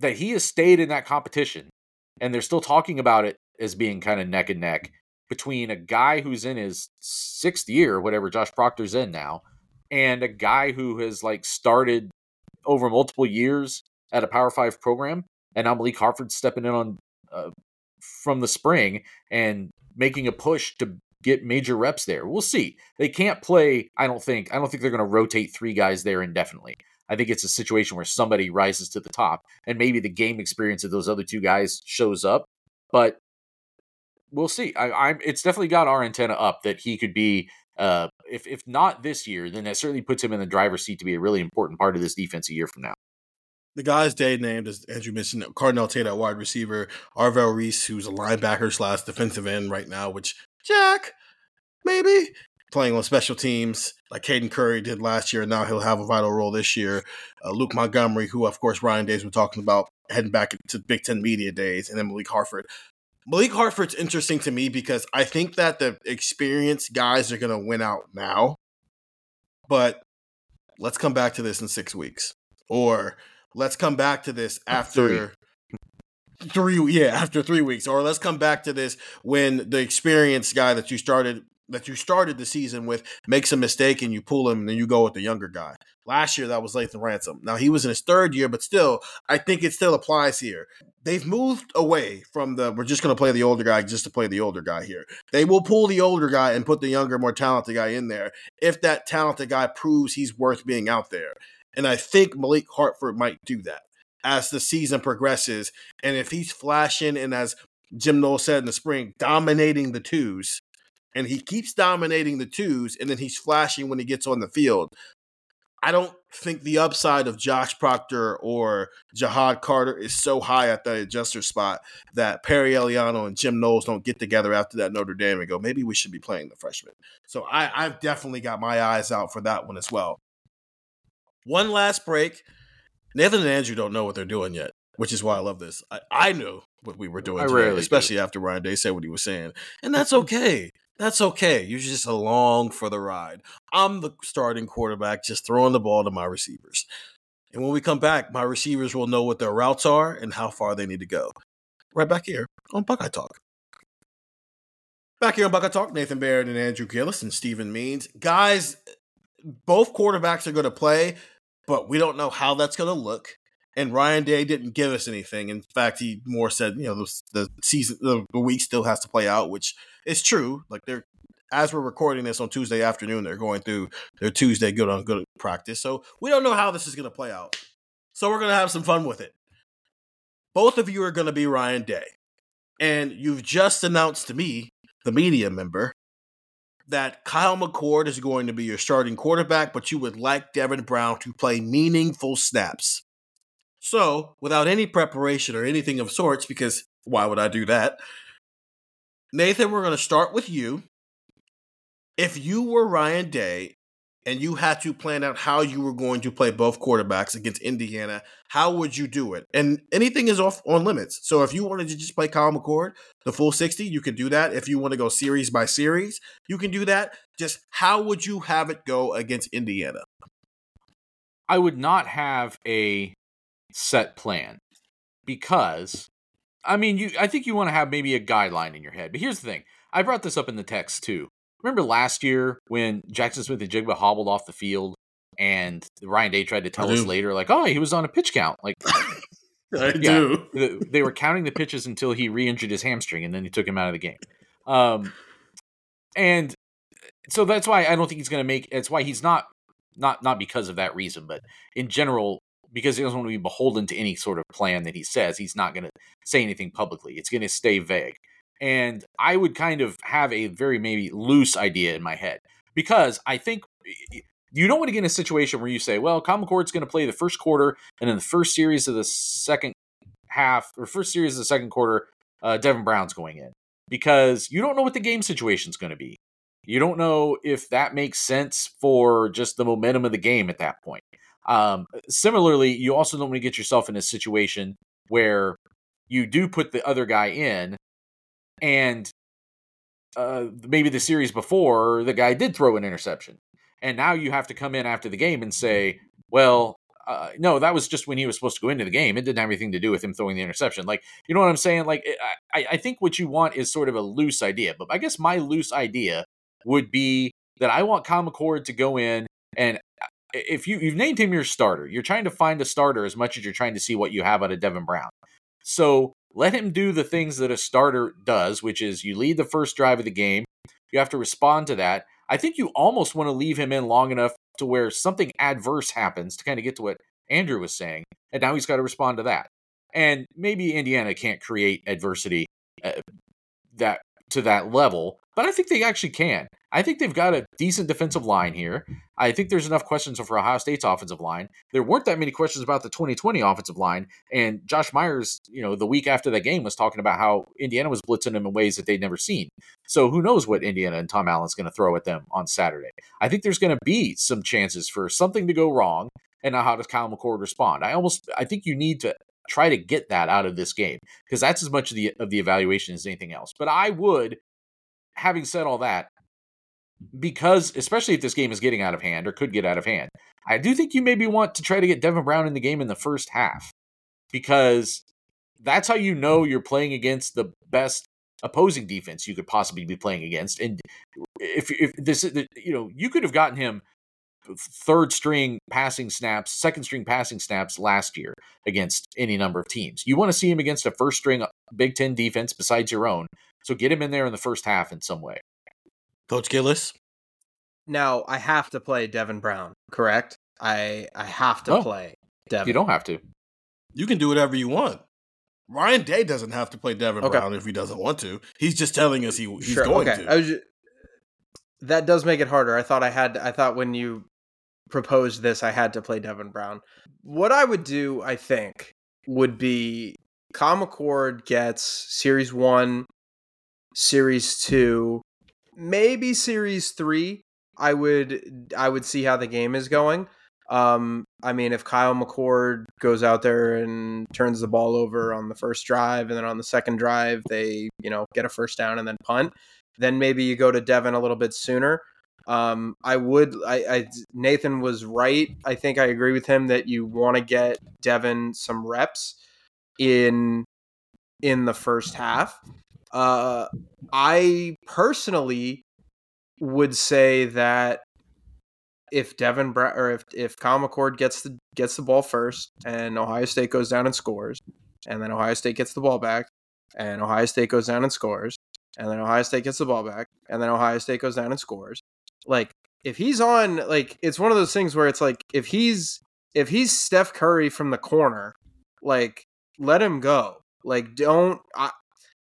that he has stayed in that competition, and they're still talking about it as being kind of neck and neck between a guy who's in his sixth year, whatever Josh Proctor's in now, and a guy who has like started over multiple years at a Power Five program, and now Malik Hartford stepping in on uh, from the spring and making a push to get major reps there. We'll see. They can't play. I don't think. I don't think they're going to rotate three guys there indefinitely. I think it's a situation where somebody rises to the top, and maybe the game experience of those other two guys shows up. But we'll see. I, am It's definitely got our antenna up that he could be uh, if if not this year, then that certainly puts him in the driver's seat to be a really important part of this defense a year from now. The guys Day named, as Andrew mentioned, Carnell Tate at wide receiver, Arvell Reese, who's a linebacker slash defensive end right now, which Jack, maybe playing on special teams like Caden Curry did last year, and now he'll have a vital role this year. Uh, Luke Montgomery, who of course Ryan Days were talking about heading back to Big Ten media days, and then Malik Hartford. Malik Hartford's interesting to me because I think that the experienced guys are going to win out now. But let's come back to this in six weeks. Or let's come back to this after three. three yeah, after three weeks. Or let's come back to this when the experienced guy that you started that you started the season with makes a mistake and you pull him and then you go with the younger guy. Last year that was Lathan Ransom. Now he was in his third year, but still, I think it still applies here. They've moved away from the we're just gonna play the older guy just to play the older guy here. They will pull the older guy and put the younger, more talented guy in there if that talented guy proves he's worth being out there. And I think Malik Hartford might do that as the season progresses. And if he's flashing and as Jim Knowles said in the spring, dominating the twos, and he keeps dominating the twos, and then he's flashing when he gets on the field. I don't think the upside of Josh Proctor or Ja'Had Carter is so high at the adjuster spot that Perry Eliano and Jim Knowles don't get together after that Notre Dame and go, maybe we should be playing the freshman. So I, I've definitely got my eyes out for that one as well. One last break. Nathan and Andrew don't know what they're doing yet, which is why I love this. I, I knew what we were doing, today, especially do. after Ryan Day said what he was saying, and that's (laughs) okay. That's okay. You're just along for the ride. I'm the starting quarterback, just throwing the ball to my receivers. And when we come back, my receivers will know what their routes are and how far they need to go. Right back here on Buckeye Talk. Back here on Buckeye Talk, Nathan Baird and Andrew Gillis and Stephen Means. Guys, both quarterbacks are going to play, but we don't know how that's going to look. And Ryan Day didn't give us anything. In fact, he more said, you know, the, the season, the, the week still has to play out, which – is true. Like they're as we're recording this on Tuesday afternoon, they're going through their Tuesday good on good practice. So we don't know how this is going to play out. So we're going to have some fun with it. Both of you are going to be Ryan Day. And you've just announced to me, the media member, that Kyle McCord is going to be your starting quarterback, but you would like Devin Brown to play meaningful snaps. So, without any preparation or anything of sorts, because why would I do that? Nathan, we're going to start with you. if you were Ryan Day and you had to plan out how you were going to play both quarterbacks against Indiana, how would you do it? And anything is off on limits. So if you wanted to just play Kyle McCord the full 60, you can do that. If you want to go series by series, you can do that. Just how would you have it go against Indiana? I would not have a set plan because I mean, you I think you want to have maybe a guideline in your head. But here's the thing. I brought this up in the text too. Remember last year when Jackson Smith-Njigba hobbled off the field and Ryan Day tried to tell us later, like, oh, he was on a pitch count. Like, (laughs) I yeah, do. They were counting the pitches until he re injured his hamstring and then he took him out of the game. Um, and so that's why I don't think he's going to make it's why he's not, not, not because of that reason, but in general, because he doesn't want to be beholden to any sort of plan that he says, he's not going to say anything publicly. It's going to stay vague. And I would kind of have a very maybe loose idea in my head because I think you don't want to get in a situation where you say, well, Kyle McCord's going to play the first quarter, and in the first series of the second half or first series of the second quarter, uh, Devin Brown's going in because you don't know what the game situation is going to be. You don't know if that makes sense for just the momentum of the game at that point. Um, similarly, you also don't want to get yourself in a situation where you do put the other guy in and uh, maybe the series before the guy did throw an interception. And now you have to come in after the game and say well uh, no that was just when he was supposed to go into the game. It didn't have anything to do with him throwing the interception. Like you know what i'm saying? Like I, I think what you want is sort of a loose idea but i guess my loose idea would be that i want Kyle McCord to go in and if you, you've named him your starter you're trying to find a starter as much as you're trying to see what you have out of devin brown so let him do the things that a starter does, which is you lead the first drive of the game. You have to respond to that. I think you almost want to leave him in long enough to where something adverse happens to kind of get to what Andrew was saying. And now he's got to respond to that. And maybe Indiana can't create adversity uh, that to that level, but I think they actually can. I think they've got a decent defensive line here. I think there's enough questions for Ohio State's offensive line. There weren't that many questions about the 2020 offensive line. And Josh Myers, you know, the week after that game was talking about how Indiana was blitzing them in ways that they'd never seen. So who knows what Indiana and Tom Allen's going to throw at them on Saturday. I think there's going to be some chances for something to go wrong. And now how does Kyle McCord respond? I almost I think you need to try to get that out of this game because that's as much of the of the evaluation as anything else. But I would, having said all that, because especially if this game is getting out of hand or could get out of hand, I do think you maybe want to try to get Devin Brown in the game in the first half because that's how you know you're playing against the best opposing defense you could possibly be playing against. And if if this you know you could have gotten him third string passing snaps, second string passing snaps last year against any number of teams. You want to see him against a first string uh, Big 10 defense besides your own. So get him in there in the first half in some way. Coach Gillis. Now I have to play Devin Brown, correct? I I have to oh, play Devin. You don't have to. You can do whatever you want. Ryan Day doesn't have to play Devin okay. Brown if he doesn't want to. He's just telling us he, he's sure, going okay. to. Just, that does make it harder. I thought I had. I thought when you proposed this, I had to play Devin Brown. What I would do, I think, would be Kyle McCord gets Series One, Series Two, maybe series three, I would I would see how the game is going. Um, I mean, if Kyle McCord goes out there and turns the ball over on the first drive, and then on the second drive they you know get a first down and then punt, then maybe you go to Devin a little bit sooner. Um, I would. I, I Nathan was right. I think I agree with him that you want to get Devin some reps in in the first half. Uh, I personally would say that if Devin Bra- or if if Kyle McCord gets the gets the ball first, and Ohio State goes down and scores, and then Ohio State gets the ball back, and Ohio State goes down and scores, and then Ohio State gets the ball back, and then Ohio State goes down and scores. Like if he's on, like it's one of those things where it's like if he's if he's Steph Curry from the corner, like let him go. Like don't I,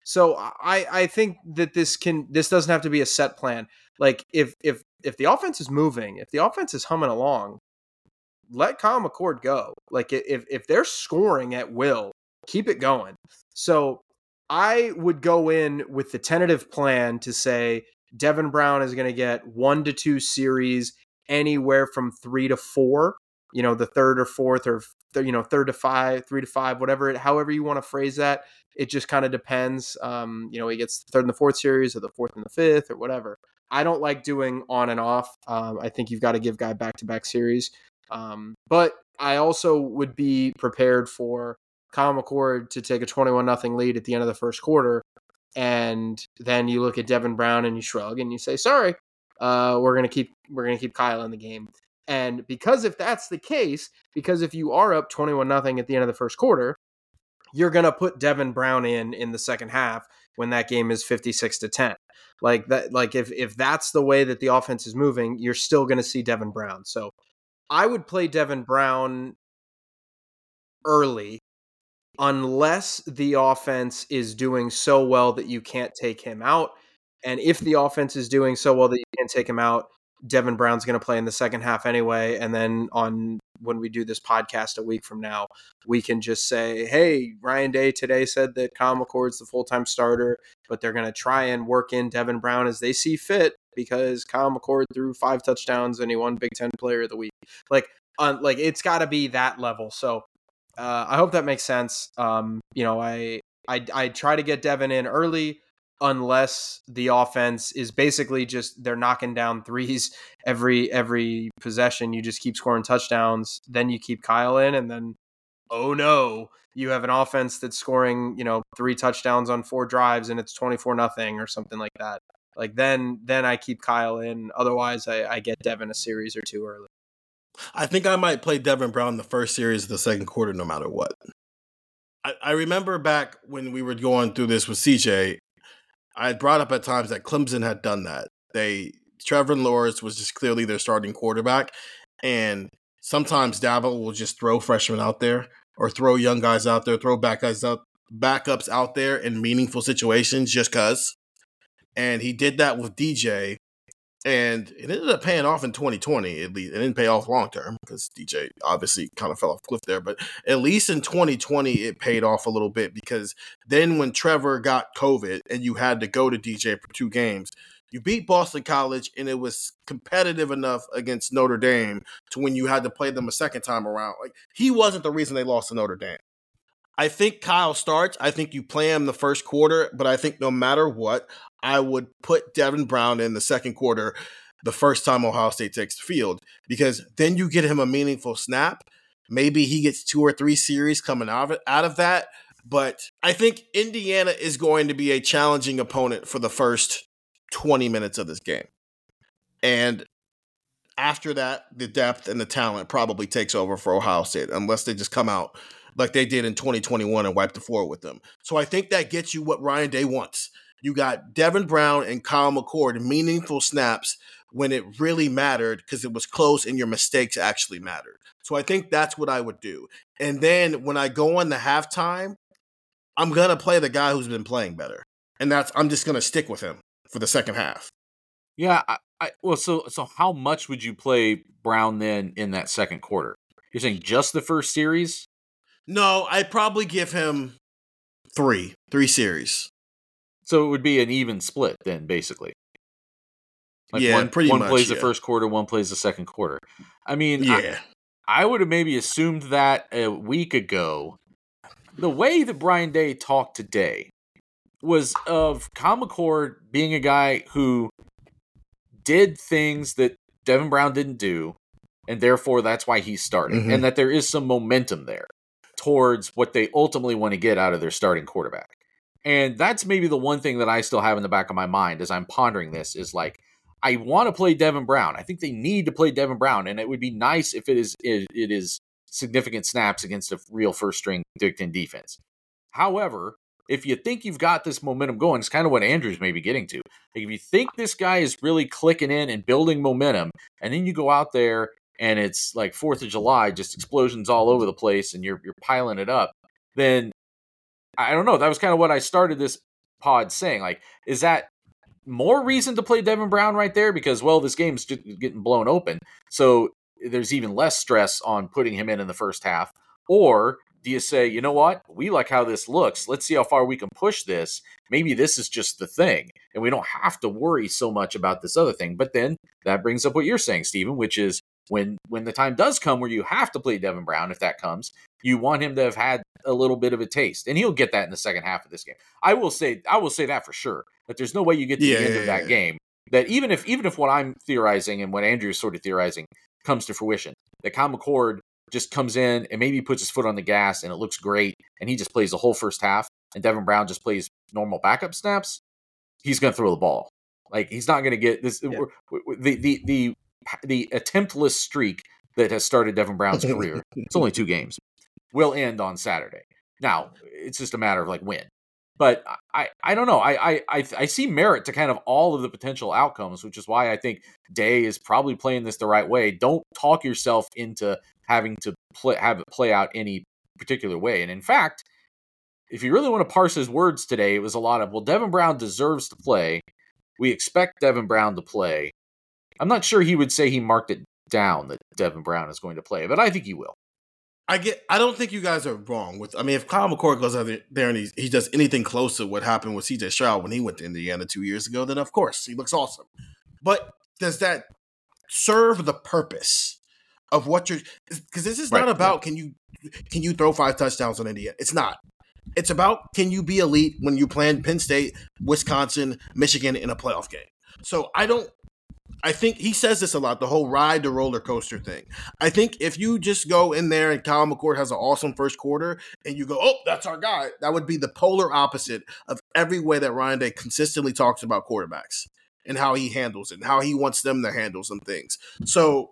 so I I think that this can this doesn't have to be a set plan. Like if if if the offense is moving, if the offense is humming along, let Kyle McCord go. Like if if they're scoring at will, keep it going. So I would go in with the tentative plan to say Devin Brown is going to get one to two series, anywhere from three to four. You know, the third or fourth, or you know, third to five, three to five, whatever, it, however you want to phrase that. It just kind of depends. Um, you know, he gets the third and the fourth series, or the fourth and the fifth, or whatever. I don't like doing on and off. Um, I think you've got to give guy back to back series. Um, but I also would be prepared for Kyle McCord to take a 21 nothing lead at the end of the first quarter. And then you look at Devin Brown and you shrug and you say, sorry, uh, we're gonna keep we're gonna keep Kyle in the game. And because if that's the case, because if you are up 21 nothing at the end of the first quarter, you're to put Devin Brown in in the second half when that game is 56 to 10. Like that like if if that's the way that the offense is moving, you're still to see Devin Brown. So I would play Devin Brown early unless the offense is doing so well that you can't take him out. And if the offense is doing so well that you can't take him out, Devin Brown's going to play in the second half anyway. And then on when we do this podcast a week from now, we can just say, hey, Ryan Day today said that Kyle McCord's the full time starter, but they're going to try and work in Devin Brown as they see fit because Kyle McCord threw five touchdowns and he won Big Ten Player of the Week. Like, uh, like it's got to be that level. So uh, I hope that makes sense. Um, you know, I I I try to get Devin in early unless the offense is basically just they're knocking down (laughs) threes every every possession. You just keep scoring touchdowns. Then you keep Kyle in, and then oh no, you have an offense that's scoring you know three touchdowns on four drives, and it's twenty four nothing or something like that. Like then then I keep Kyle in. Otherwise, I, I get Devin a series or two early. I think I might play Devin Brown the first series of the second quarter, no matter what. I, I remember back when we were going through this with CJ, I had brought up at times that Clemson had done that. They Trevor Lawrence was just clearly their starting quarterback, and sometimes Dabo will just throw freshmen out there or throw young guys out there, throw back guys out, backups out there in meaningful situations just cause. And he did that with DJ, and it ended up paying off in 2020 at least it didn't pay off long term because dj obviously kind of fell off cliff there but at least in 2020 it paid off a little bit because then when trevor got covid and you had to go to dj for two games you beat boston college and it was competitive enough against notre dame to when you had to play them a second time around like he wasn't the reason they lost to notre dame I think Kyle starts. I think you play him the first quarter, but I think no matter what, I would put Devin Brown in the second quarter the first time Ohio State takes the field because then you get him a meaningful snap. Maybe he gets two or three series coming out of it, out of that. But I think Indiana is going to be a challenging opponent for the first 20 minutes of this game. And after that, the depth and the talent probably takes over for Ohio State, unless they just come out like they did in 2021 and wipe the floor with them. So I think that gets you what Ryan Day wants. You got Devin Brown and Kyle McCord meaningful snaps when it really mattered because it was close and your mistakes actually mattered. So I think that's what I would do. And then when I go on the halftime, I'm gonna play the guy who's been playing better, and that's I'm just gonna stick with him for the second half. Yeah, I, I, well, so so how much would you play Brown then in that second quarter? You're saying just the first series? No, I'd probably give him three, three series. So it would be an even split then, basically. Like yeah, one, pretty one much. plays yeah. the first quarter, one plays the second quarter. I mean, yeah. I, I would have maybe assumed that a week ago. The way that Ryan Day talked today was of Kyle McCord being a guy who did things that Devin Brown didn't do, and therefore that's why he's starting, Mhm. and that there is some momentum there towards what they ultimately want to get out of their starting quarterback. And that's maybe the one thing that I still have in the back of my mind as I'm pondering this is like, I want to play Devin Brown. I think they need to play Devin Brown, and it would be nice if it is it, it is significant snaps against a real first string Ten defense. However, if you think you've got this momentum going, it's kind of what Andrews may be getting to. Like if you think this guy is really clicking in and building momentum, and then you go out there and it's like Fourth of July, just explosions all over the place, and you're you're piling it up, then I don't know. That was kind of what I started this pod saying. Like, is that more reason to play Devin Brown right there? Because well, this game's just getting blown open, so there's even less stress on putting him in in the first half. Or do you say, you know what, we like how this looks. Let's see how far we can push this. Maybe this is just the thing, and we don't have to worry so much about this other thing. But then that brings up what you're saying, Stephen, which is when when the time does come where you have to play Devin Brown, if that comes, you want him to have had a little bit of a taste, and he'll get that in the second half of this game. I will say, I will say that for sure. That there's no way you get to Yeah, the end yeah, of that yeah. game that even if even if what I'm theorizing and what Andrew is sort of theorizing comes to fruition, that Kyle McCord just comes in and maybe puts his foot on the gas and it looks great, and he just plays the whole first half, and Devin Brown just plays normal backup snaps, he's going to throw the ball. Like he's not going to get this. Yeah. The the the the attemptless streak that has started Devin Brown's career. (laughs) it's only two games. Will end on Saturday. Now it's just a matter of like when. But I, I don't know. I, I, I, I see merit to kind of all of the potential outcomes, which is why I think Day is probably playing this the right way. Don't talk yourself into having to play, have it play out any particular way. And in fact, if you really want to parse his words today, it was a lot of, well, Devin Brown deserves to play. We expect Devin Brown to play. I'm not sure he would say he marked it down that Devin Brown is going to play, but I think he will. I get. I don't think you guys are wrong with. I mean, if Kyle McCord goes out there and he, he does anything close to what happened with C.J. Stroud when he went to Indiana two years ago, then of course he looks awesome. But does that serve the purpose of what you're? Because this is Right, not about can you can you throw five touchdowns on Indiana? It's not. It's about can you be elite when you play Penn State, Wisconsin, Michigan in a playoff game. So I don't. I think he says this a lot, the whole ride the roller coaster thing. I think if you just go in there and Kyle McCord has an awesome first quarter and you go, oh, that's our guy, that would be the polar opposite of every way that Ryan Day consistently talks about quarterbacks and how he handles it and how he wants them to handle some things. So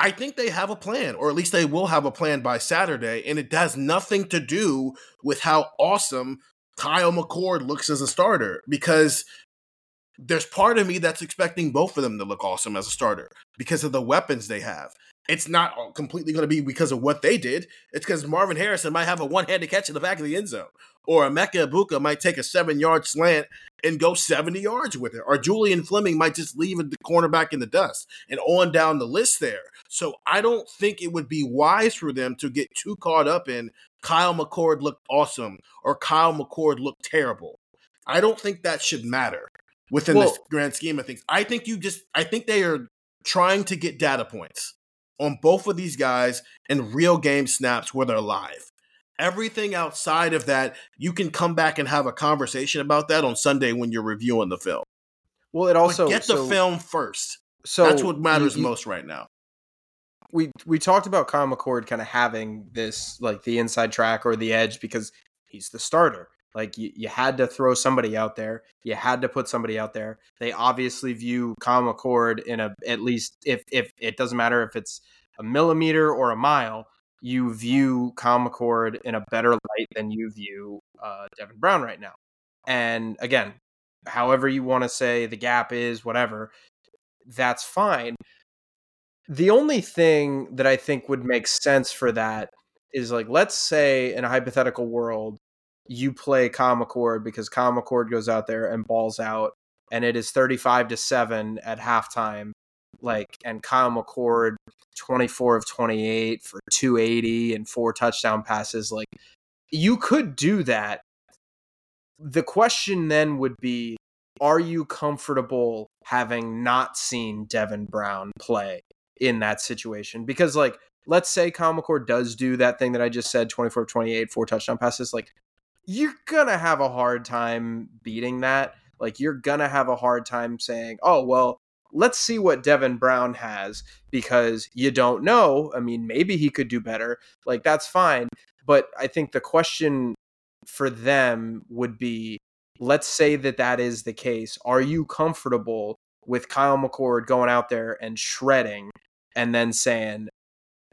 I think they have a plan, or at least they will have a plan by Saturday, and it has nothing to do with how awesome Kyle McCord looks as a starter because there's part of me that's expecting both of them to look awesome as a starter because of the weapons they have. It's not completely going to be because of what they did. It's because Marvin Harrison might have a one-handed catch in the back of the end zone, or Emeka Egbuka might take a seven-yard slant and go 70 yards with it, or Julian Fleming might just leave the cornerback in the dust, and on down the list there. So I don't think it would be wise for them to get too caught up in Kyle McCord looked awesome or Kyle McCord looked terrible. I don't think that should matter within Well- the grand scheme of things. I think you just I think they are trying to get data points on both of these guys in real game snaps where they're live. Everything outside of that, you can come back and have a conversation about that on Sunday when you're reviewing the film. Well, it also but get the so- film first. So That's what matters you- you- most right now. we we talked about Kyle McCord kind of having this like the inside track or the edge because he's the starter. Like you, you had to throw somebody out there. You had to put somebody out there. They obviously view Kyle McCord in a at least if if it doesn't matter if it's a millimeter or a mile, you view Kyle McCord in a better light than you view uh, Devin Brown right now. And again, however you want to say the gap is, whatever, that's fine. The only thing that I think would make sense for that is like, let's say in a hypothetical world, you play Kyle McCord because Kyle McCord goes out there and balls out, and it is 35 to 7 at halftime. Like, and Kyle McCord, 24 of 28 for 280 and four touchdown passes. Like, you could do that. The question then would be are you comfortable having not seen Devin Brown play in that situation? Because, like, let's say McCord does do that thing that I just said 24 of 28, four touchdown passes. Like, you're gonna have a hard time beating that. Like, you're gonna have a hard time saying, oh, well, let's see what Devin Brown has because you don't know. I mean, maybe he could do better. Like, that's fine. But I think the question for them would be let's say that that is the case. Are you comfortable with Kyle McCord going out there and shredding and then saying,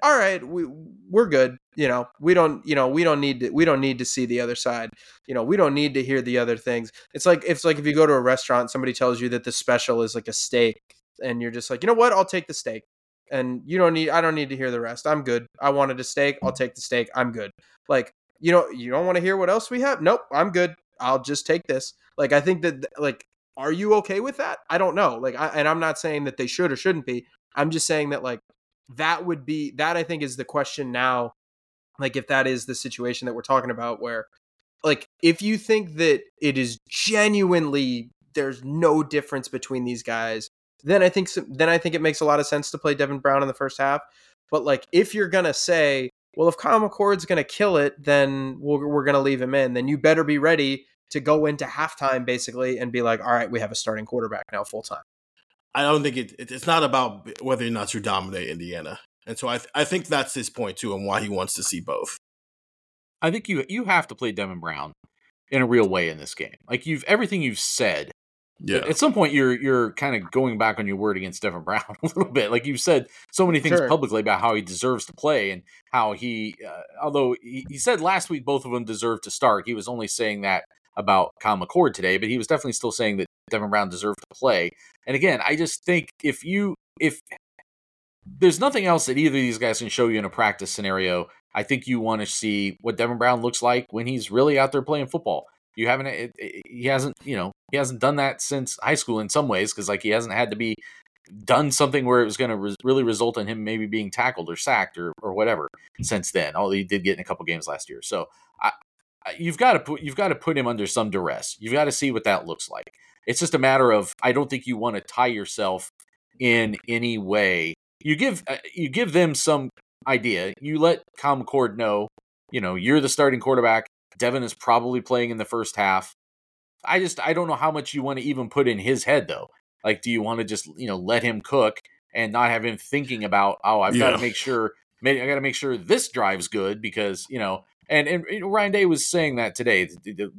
all right, we we're good. You know, we don't, you know, we don't need to we don't need to see the other side. You know, we don't need to hear the other things. It's like it's like if you go to a restaurant, somebody tells you that the special is like a steak, and you're just like, you know what, I'll take the steak. And you don't need I don't need to hear the rest. I'm good. I wanted a steak, I'll take the steak. I'm good. Like, you know, you don't want to hear what else we have? Nope, I'm good. I'll just take this. Like I think that like are you okay with that? I don't know. Like I, and I'm not saying that they should or shouldn't be. I'm just saying that like that would be that I think is the question now like if that is the situation that we're talking about where like if you think that it is genuinely there's no difference between these guys then i think then i think it makes a lot of sense to play devin brown in the first half. But like if you're gonna say well if kyle mccord's gonna kill it then we're, we're gonna leave him in then you better be ready to go into halftime basically and be like all right we have a starting quarterback now full time i don't think it, it's not about whether or not you dominate indiana and so I, th- I think that's his point too, and why he wants to see both. I think you you have to play Devin Brown in a real way in this game. Like you've everything you've said. Yeah. At some point, you're you're kind of going back on your word against Devin Brown (laughs) a little bit. Like you've said so many things sure. publicly about how he deserves to play and how he, uh, although he, he said last week both of them deserve to start. He was only saying that about Kyle McCord today, but he was definitely still saying that Devin Brown deserved to play. And again, I just think if you if there's nothing else that either of these guys can show you in a practice scenario. I think you want to see what Devin Brown looks like when he's really out there playing football. You haven't, eh, it, it, he hasn't, you know, he hasn't done that since high school in some ways because like he hasn't had to be done something where it was going to re- really result in him maybe being tackled or sacked or or whatever since then. Although he did get in a couple games last year, so I, I, you've got to put you've got to put him under some duress. You've got to see what that looks like. It's just a matter of I don't think you want to tie yourself in any way you give uh, you give them some idea. You let Kyle McCord know, you know, you're the starting quarterback. Devin is probably playing in the first half. I just I don't know how much you want to even put in his head though. Like, do you want to just you know let him cook and not have him thinking about oh I've yeah. got to make sure maybe I got to make sure this drive's good because you know and and Ryan Day was saying that today,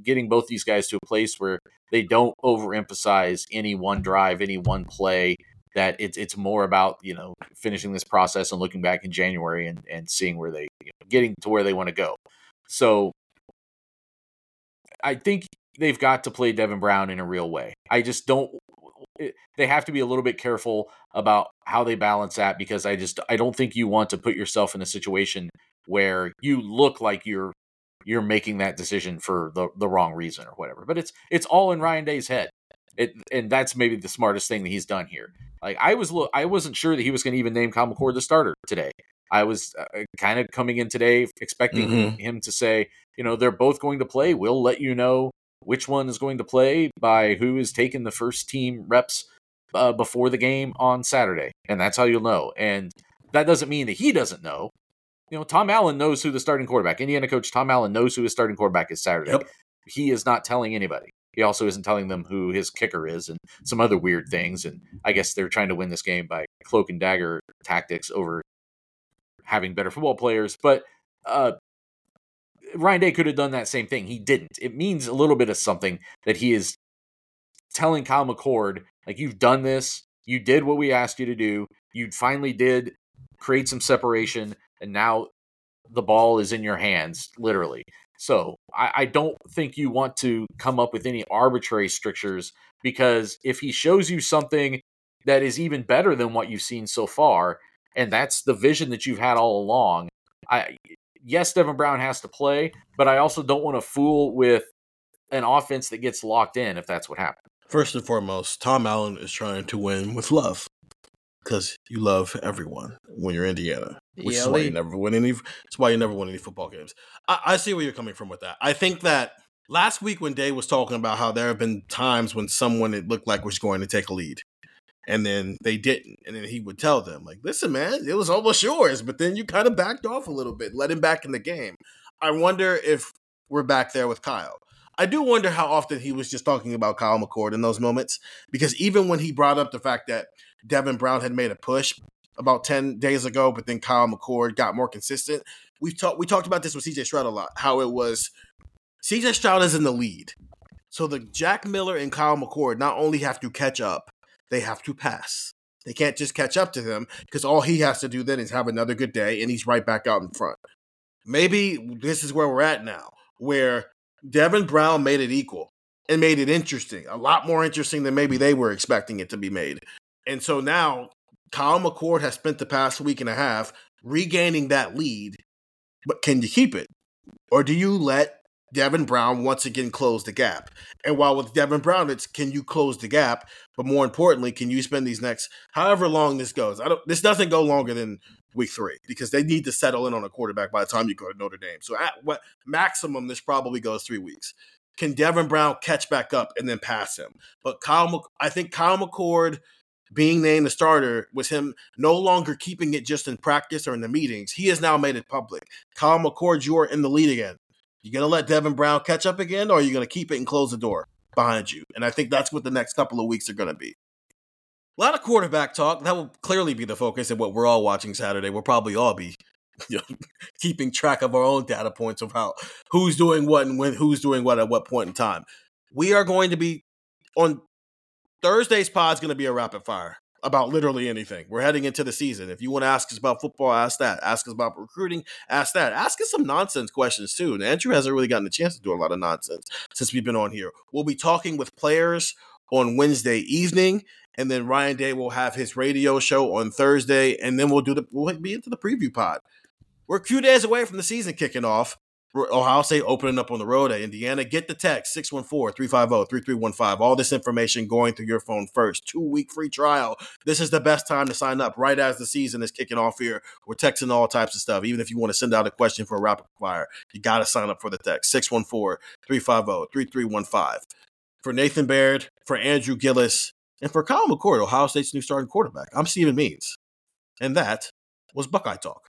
getting both these guys to a place where they don't overemphasize any one drive, any one play, that it's it's more about you know finishing this process and looking back in January and and seeing where they you know, getting to where they want to go. So I think they've got to play Devin Brown in a real way. I just don't. Eh, they have to be a little bit careful about how they balance that because I just I don't think you want to put yourself in a situation where you look like you're you're making that decision for the the wrong reason or whatever. But it's it's all in Ryan Day's head. It, and that's maybe the smartest thing that he's done here. Like I was, I wasn't sure that he was going to even name McCord the starter today. I was uh, kind of coming in today expecting mm-hmm. him to say, you know, they're both going to play. We'll let you know which one is going to play by who is taking the first team reps uh, before the game on Saturday, and that's how you'll know. And that doesn't mean that he doesn't know. You know, Tom Allen knows who the starting quarterback. Indiana coach Tom Allen knows who his starting quarterback is Saturday. Yep. He is not telling anybody. He also isn't telling them who his kicker is and some other weird things. And I guess they're trying to win this game by cloak and dagger tactics over having better football players. But uh, Ryan Day could have done that same thing. He didn't. It means a little bit of something that he is telling Kyle McCord, like, you've done this. You did what we asked you to do. You finally did create some separation. And now the ball is in your hands, literally. So I, I, don't think you want to come up with any arbitrary strictures because if he shows you something that is even better than what you've seen so far, and that's the vision that you've had all along, I yes, Devin Brown has to play, but I also don't want to fool with an offense that gets locked in if that's what happens. First and foremost, Tom Allen is trying to win with love because you love everyone when you're Indiana, which is why you never win any. It's why you never win any football games. I, I see where you're coming from with that. I think that last week when Day was talking about how there have been times when someone it looked like was going to take a lead, and then they didn't, and then he would tell them like, "Listen, man, it was almost yours, but then you kind of backed off a little bit, let him back in the game." I wonder if we're back there with Kyle. I do wonder how often he was just talking about Kyle McCord in those moments because even when he brought up the fact that Devin Brown had made a push about 10 days ago, but then Kyle McCord got more consistent. We've talked we talked about this with CJ Stroud a lot, how it was CJ Stroud is in the lead. So the Jack Miller and Kyle McCord not only have to catch up, they have to pass. They can't just catch up to him because all he has to do then is have another good day and he's right back out in front. Maybe this is where we're at now, where Devin Brown made it equal and made it interesting, a lot more interesting than maybe they were expecting it to be made. And so now Kyle McCord has spent the past week and a half regaining that lead, but can you keep it? Or do you let Devin Brown once again close the gap. And while with Devin Brown, it's can you close the gap? But more importantly, can you spend these next however long this goes? I don't this doesn't go longer than week three because they need to settle in on a quarterback by the time you go to Notre Dame. So at what maximum this probably goes three weeks. Can Devin Brown catch back up and then pass him? But Kyle, I think Kyle McCord being named the starter was him no longer keeping it just in practice or in the meetings. He has now made it public. Kyle McCord, you are in the lead again. You gonna let Devin Brown catch up again, or are you gonna keep it and close the door behind you? And I think that's what the next couple of weeks are gonna be. A lot of quarterback talk. That will clearly be the focus of what we're all watching Saturday. We'll probably all be (laughs) you know, keeping track of our own data points of how who's doing what and when who's doing what at what point in time. We are going to be on Thursday's pod is going to be a rapid fire about literally anything. We're heading into the season. If you want to ask us about football, ask that. Ask us about recruiting, ask that. Ask us some nonsense questions too. And Andrew hasn't really gotten a chance to do a lot of nonsense since we've been on here. We'll be talking with players on Wednesday evening, and then Ryan Day will have his radio show on Thursday, and then we'll do the we'll be into the preview pod. We're a few days away from the season kicking off. Ohio State opening up on the road at Indiana. Get the text 614-350-3315. All this information going through your phone first. Two week free trial. This is the best time to sign up right as the season is kicking off here. We're texting all types of stuff. Even if you want to send out a question for a rapid fire, you got to sign up for the text 614-350-3315. For Nathan Baird, for Andrew Gillis, and for Kyle McCord, Ohio State's new starting quarterback, I'm Stephen Means. And that was Buckeye Talk.